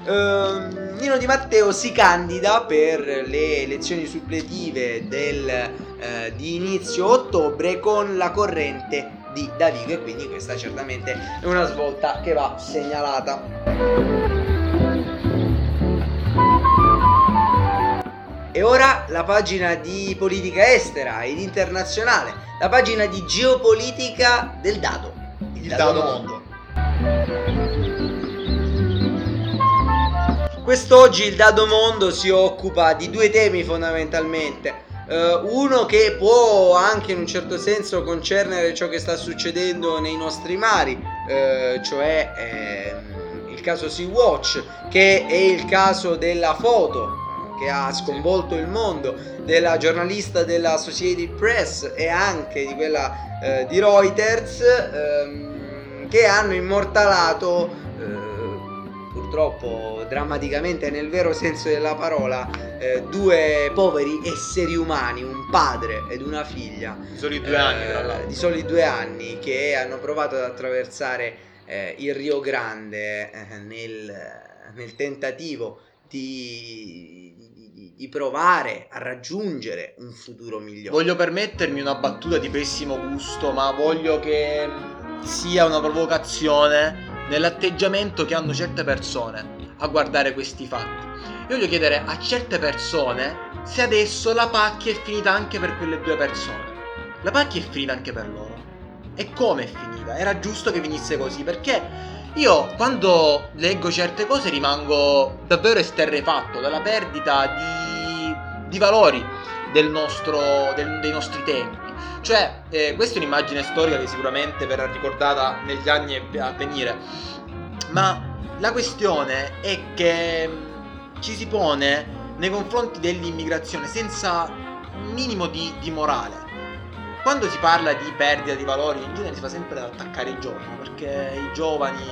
ehm, Nino Di Matteo si candida per le elezioni suppletive del, eh, di inizio ottobre con la corrente di Davigo e quindi questa certamente è una svolta che va segnalata. E ora la pagina di politica estera ed internazionale, la pagina di geopolitica del dato. Il, dato, dato mondo. Quest'oggi il Dado Mondo si occupa di due temi fondamentalmente. Uh, uno che può anche in un certo senso concernere ciò che sta succedendo nei nostri mari, uh, cioè eh, il caso Sea-Watch, che è il caso della foto che ha sconvolto il mondo, della giornalista della Associated Press e anche di quella eh, di Reuters, ehm, che hanno immortalato eh, purtroppo drammaticamente nel vero senso della parola eh, due poveri esseri umani, un padre ed una figlia di soli due anni, eh, di soli due anni che hanno provato ad attraversare eh, il Rio Grande eh, nel, nel tentativo di, di, di, provare a raggiungere un futuro migliore. Voglio permettermi una battuta di pessimo gusto, ma voglio che sia una provocazione nell'atteggiamento che hanno certe persone a guardare questi fatti. Io voglio chiedere a certe persone se adesso la pacchia è finita anche per quelle due persone. La pacchia è finita anche per loro. E come è finita? Era giusto che finisse così perché io quando leggo certe cose rimango davvero esterrefatto dalla perdita di, di valori del nostro, del, dei nostri tempi. Cioè, eh, questa è un'immagine storica che sicuramente verrà ricordata negli anni a venire. Ma la questione è che ci si pone nei confronti dell'immigrazione senza un minimo di, di morale. Quando si parla di perdita di valori in genere si fa sempre ad attaccare i giovani perché i giovani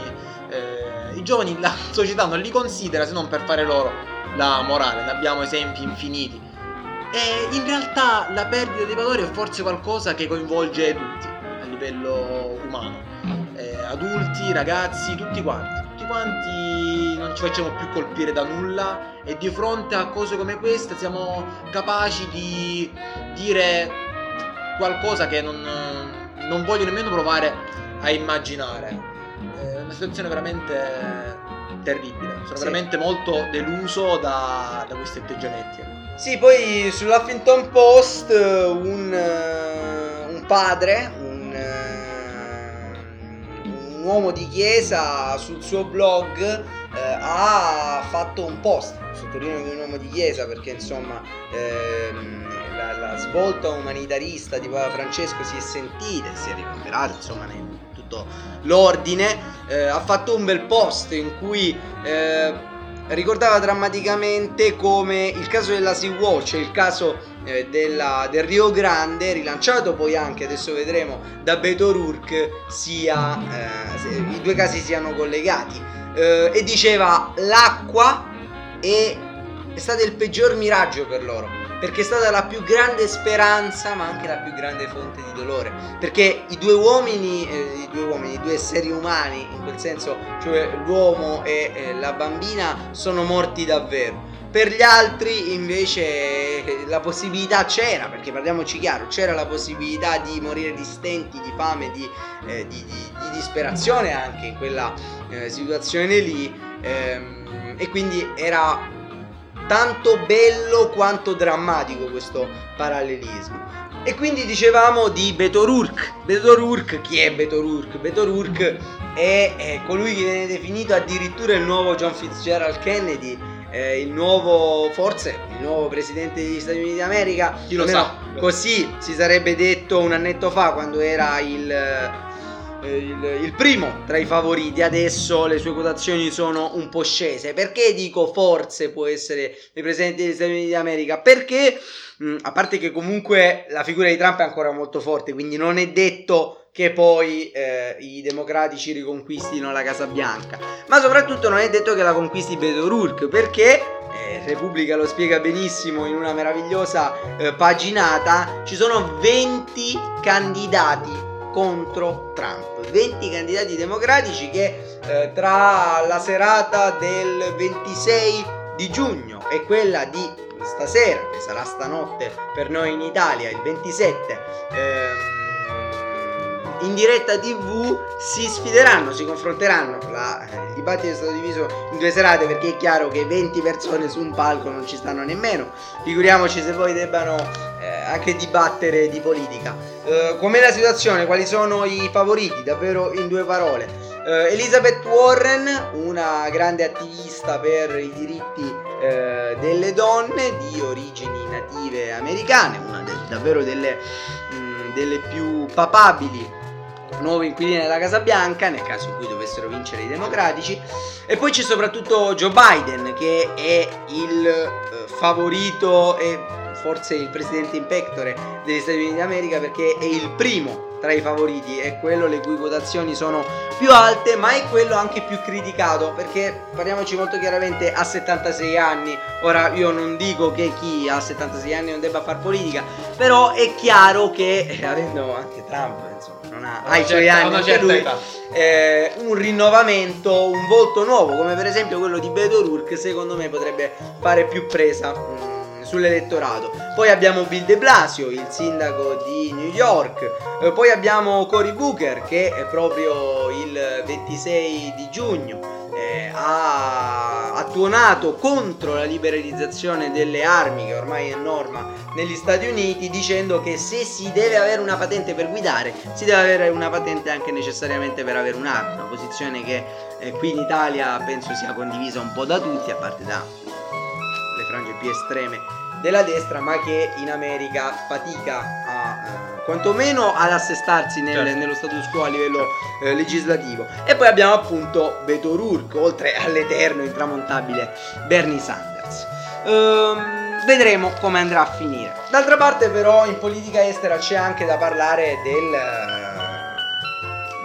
eh, i giovani la società non li considera se non per fare loro la morale. Ne abbiamo esempi infiniti e in realtà la perdita di valori è forse qualcosa che coinvolge tutti a livello umano eh, adulti ragazzi tutti quanti tutti quanti non ci facciamo più colpire da nulla e di fronte a cose come queste siamo capaci di dire qualcosa che non, non voglio nemmeno provare a immaginare. È una situazione veramente terribile. Sono sì. veramente molto deluso da, da questi atteggiamenti. Sì, poi sull'Huffington Post un, un padre, un, un, uomo di chiesa sul suo blog eh, ha fatto un post, sottolineo che è un uomo di chiesa perché insomma ehm, la, la, svolta umanitarista di Papa Francesco si è sentita e si è riconferata insomma in tutto l'ordine, eh, ha fatto un bel post in cui eh, ricordava drammaticamente come il caso della Sea Watch, il caso eh, della, del Rio Grande, rilanciato poi anche, adesso vedremo, da Beto Urk, sia, eh, i due casi siano collegati. Eh, e diceva l'acqua è, è stato il peggior miraggio per loro perché è stata la più grande speranza ma anche la più grande fonte di dolore. Perché i due uomini eh, i due uomini i due esseri umani in quel senso cioè l'uomo e eh, la bambina sono morti davvero. Per gli altri invece eh, la possibilità c'era, perché parliamoci chiaro, c'era la possibilità di morire di stenti, di fame, di, eh, di, di, di disperazione anche in quella eh, situazione lì. Ehm, e quindi era tanto bello quanto drammatico questo parallelismo. E quindi dicevamo di Betorurk. Betorurk, chi è Betorurk? Betorurk è, è colui che viene definito addirittura il nuovo John Fitzgerald Kennedy, eh, il nuovo, forse, il nuovo presidente degli Stati Uniti d'America. Chi lo sa? Così si sarebbe detto un annetto fa quando era il il, il, primo tra i favoriti. Adesso le sue quotazioni sono un po' scese. Perché dico forse può essere il presidente degli Stati Uniti d'America? Perché, mh, mm, a parte che comunque la figura di Trump è ancora molto forte, quindi non è detto che poi eh, i democratici riconquistino la Casa Bianca. Ma soprattutto non è detto che la conquisti Beto O'Rourke, perché eh, Repubblica lo spiega benissimo in una meravigliosa eh, paginata, ci sono 20 candidati contro Trump. 20 candidati democratici che eh, tra la serata del 26 di giugno e quella di stasera, che sarà stanotte per noi in Italia, il 27, ehm, in diretta tv si sfideranno, si confronteranno. La, il dibattito è stato diviso in due serate perché è chiaro che 20 persone su un palco non ci stanno nemmeno. Figuriamoci se poi debbano anche dibattere di politica. Eh, com'è la situazione? Quali sono i favoriti? Davvero in due parole. Eh, Elizabeth Warren, una grande attivista per i diritti eh, delle donne di origini native americane, una de- davvero delle, mh, mm, delle più papabili nuove inquilini della Casa Bianca nel caso in cui dovessero vincere i democratici e poi c'è soprattutto Joe Biden che è il eh, favorito e forse il presidente in pectore degli Stati Uniti d'America perché è il primo tra i favoriti, è quello le cui quotazioni sono più alte, ma è quello anche più criticato perché parliamoci molto chiaramente ha 76 anni. Ora io non dico che chi ha 76 anni non debba fare politica, però è chiaro che eh, avendo anche Trump, insomma, non ha, ha i suoi anni anche lui, eh, un rinnovamento, un volto nuovo, come per esempio quello di Beto O'Rourke, secondo me potrebbe fare più presa. Sull'elettorato. Poi abbiamo Bill de Blasio, il sindaco di New York. Eh, poi abbiamo Cory Booker che è proprio il 26 di giugno eh, ha, ha tuonato contro la liberalizzazione delle armi che ormai è norma negli Stati Uniti dicendo che se si deve avere una patente per guidare si deve avere una patente anche necessariamente per avere un'arma, una posizione che eh, qui in Italia penso sia condivisa un po' da tutti a parte da le frange più estreme della destra, ma che in America fatica a eh, quantomeno ad assestarsi nel, certo. nello status quo a livello eh, legislativo. E poi abbiamo appunto Beto O'Rourke, oltre all'eterno intramontabile Bernie Sanders. Ehm, vedremo come andrà a finire. D'altra parte, però, in politica estera c'è anche da parlare del,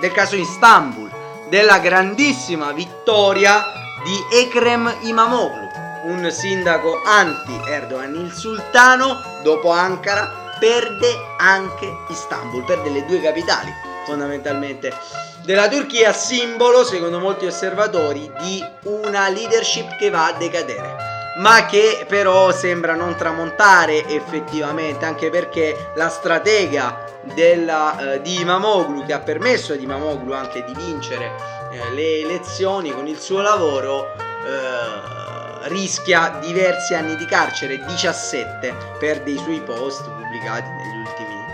del caso Istanbul, della grandissima vittoria di Ekrem Imamoglu un sindaco anti-Erdogan, il sultano, dopo Ankara, perde anche Istanbul, perde le due capitali fondamentalmente. Della Turchia, simbolo, secondo molti osservatori, di una leadership che va a decadere ma che però sembra non tramontare effettivamente, anche perché la stratega della, eh, di Imamoglu, che ha permesso ad Imamoglu anche di vincere eh, le elezioni con il suo lavoro, eh, rischia diversi anni di carcere, 17 per dei suoi post pubblicati negli ultimi,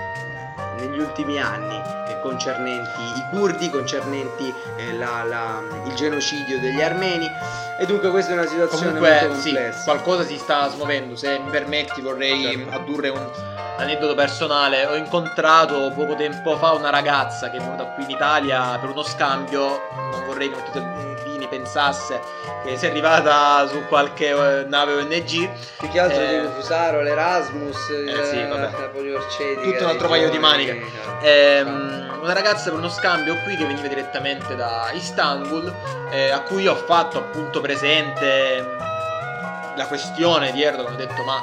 negli ultimi anni eh, concernenti i curdi, concernenti eh, la, la, il genocidio degli armeni e dunque questa è una situazione Comunque, molto complessa. Sì, qualcosa si sta smuovendo, se mi permetti vorrei certo. addurre un aneddoto personale, ho incontrato poco tempo fa una ragazza che è venuta qui in Italia per uno scambio, non vorrei che pensasse che sia arrivata su qualche eh, nave ONG. Più che altro eh, Fusaro, l'Erasmus, eh, sì, la poliorcetica. Tutto un altro paio di maniche. Eh, una ragazza per uno scambio qui che veniva direttamente da Istanbul, eh, a cui ho fatto appunto presente la questione di Erdogan, ho detto ma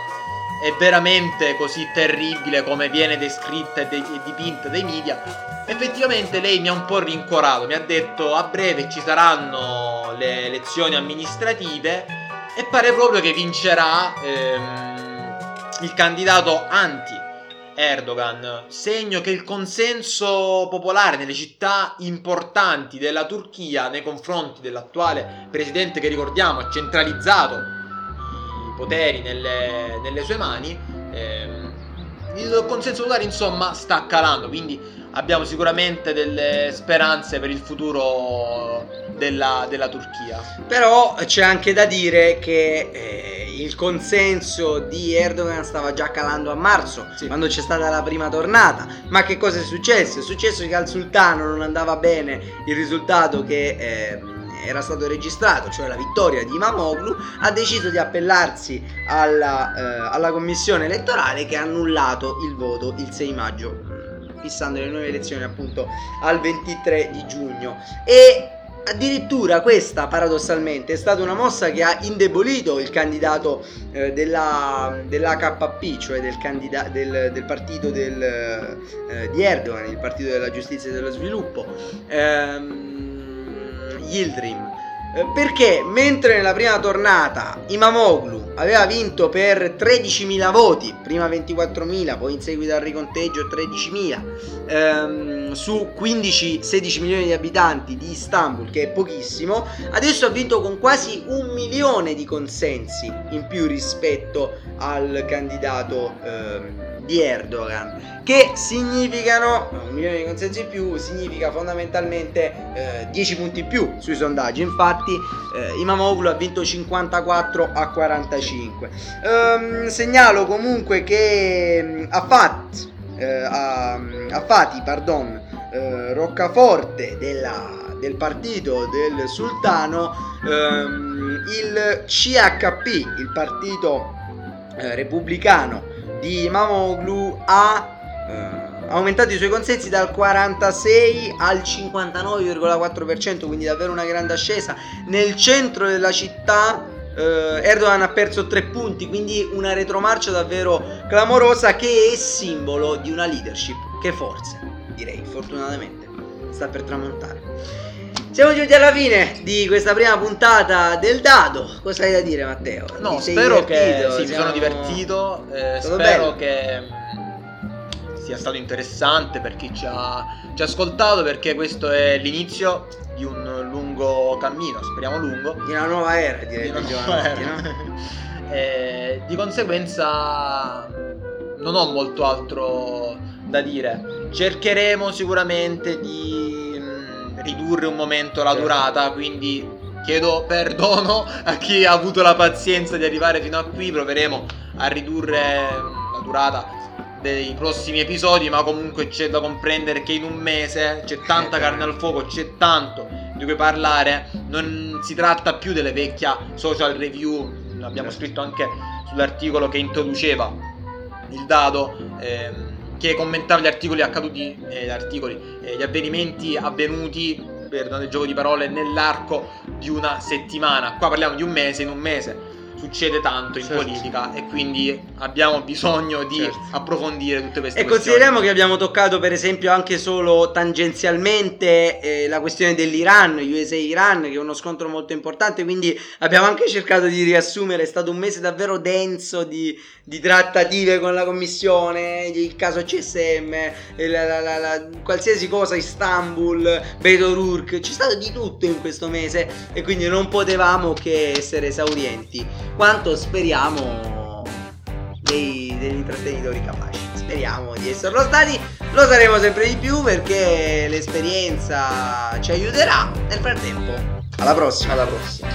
è veramente così terribile come viene descritta e, dipinta dai media, effettivamente lei mi ha un po' rincuorato, mi ha detto a breve ci saranno le elezioni amministrative e pare proprio che vincerà ehm, il candidato anti Erdogan, segno che il consenso popolare nelle città importanti della Turchia nei confronti dell'attuale presidente che ricordiamo ha centralizzato poteri nelle, nelle sue mani, ehm, il consenso popolare insomma sta calando, quindi abbiamo sicuramente delle speranze per il futuro della, della Turchia. Però c'è anche da dire che eh, il consenso di Erdogan stava già calando a marzo, sì. quando c'è stata la prima tornata. Ma che cosa è successo? È successo che al sultano non andava bene il risultato che... Eh, era stato registrato, cioè la vittoria di Imamoglu, ha deciso di appellarsi alla, eh, alla commissione elettorale che ha annullato il voto il 6 maggio, fissando le nuove elezioni appunto al 23 di giugno. E Addirittura questa paradossalmente è stata una mossa che ha indebolito il candidato eh, della, dell'HP, cioè del, candida- del, del partito del, eh, di Erdogan, il partito della giustizia e dello sviluppo, ehm, Yildirim. Eh, perché mentre nella prima tornata Imamoglu aveva vinto per 13.000 voti, prima 24.000, poi in seguito al riconteggio 13.000, ehm, su 15-16 milioni di abitanti di Istanbul, che è pochissimo, adesso ha vinto con quasi un milione di consensi in più rispetto al candidato ehm, di Erdogan, che significano, un milione di consensi in più, significa fondamentalmente eh, 10 punti in più sui sondaggi, infatti eh, Imamoglu ha vinto 54 a 45. Ehm, segnalo comunque che mh, Afat, eh, a, a Fati, pardon, eh, Roccaforte della del partito del sultano ehm, il CHP il partito eh, repubblicano di Mamoglu ha eh, aumentato i suoi consensi dal 46 al 59,4%, quindi davvero una grande ascesa. Nel centro della città eh, Erdogan ha perso 3 punti, quindi una retromarcia davvero clamorosa che è simbolo di una leadership che forse, direi fortunatamente, sta per tramontare. Siamo giunti alla fine di questa prima puntata del dado. Cosa hai da dire, Matteo? No, spero che divertito? sì, mi Siamo- sono divertito. eh, spero bello. che mm, sia stato interessante per chi ci ha, ci ha ascoltato, perché questo è l'inizio di un lungo cammino, speriamo lungo. Di una nuova era, di direi. una di nuova Giovanotti, era. no? Eh, di conseguenza non ho molto altro da dire. Cercheremo sicuramente di mm, ridurre un momento la Certo. durata, quindi chiedo perdono a chi ha avuto la pazienza di arrivare fino a qui, proveremo a ridurre la durata dei prossimi episodi, ma comunque c'è da comprendere che in un mese c'è tanta carne al fuoco, c'è tanto di cui parlare, non si tratta più delle vecchie social review, abbiamo Certo. scritto anche sull'articolo che introduceva il dado, ehm, che commentava gli articoli accaduti, eh, gli articoli, eh, gli avvenimenti avvenuti, perdonate il gioco di parole, nell'arco di una settimana. Qua parliamo di un mese, in un mese succede tanto in Certo. politica e quindi abbiamo bisogno di Certo. approfondire tutte queste E questioni. consideriamo che abbiamo toccato per esempio anche solo tangenzialmente eh, la questione dell'Iran, USA-Iran, che è uno scontro molto importante, quindi abbiamo anche cercato di riassumere, è stato un mese davvero denso di, di trattative con la commissione, il caso CSM, eh, la- la- la- la- qualsiasi cosa, Istanbul, Urk, c'è stato di tutto in questo mese e quindi non potevamo che essere esaurienti, quanto speriamo dei- degli intrattenitori capaci. Speriamo di esserlo stati, lo saremo sempre di più perché l'esperienza ci aiuterà. Nel frattempo, alla prossima. Alla prossima.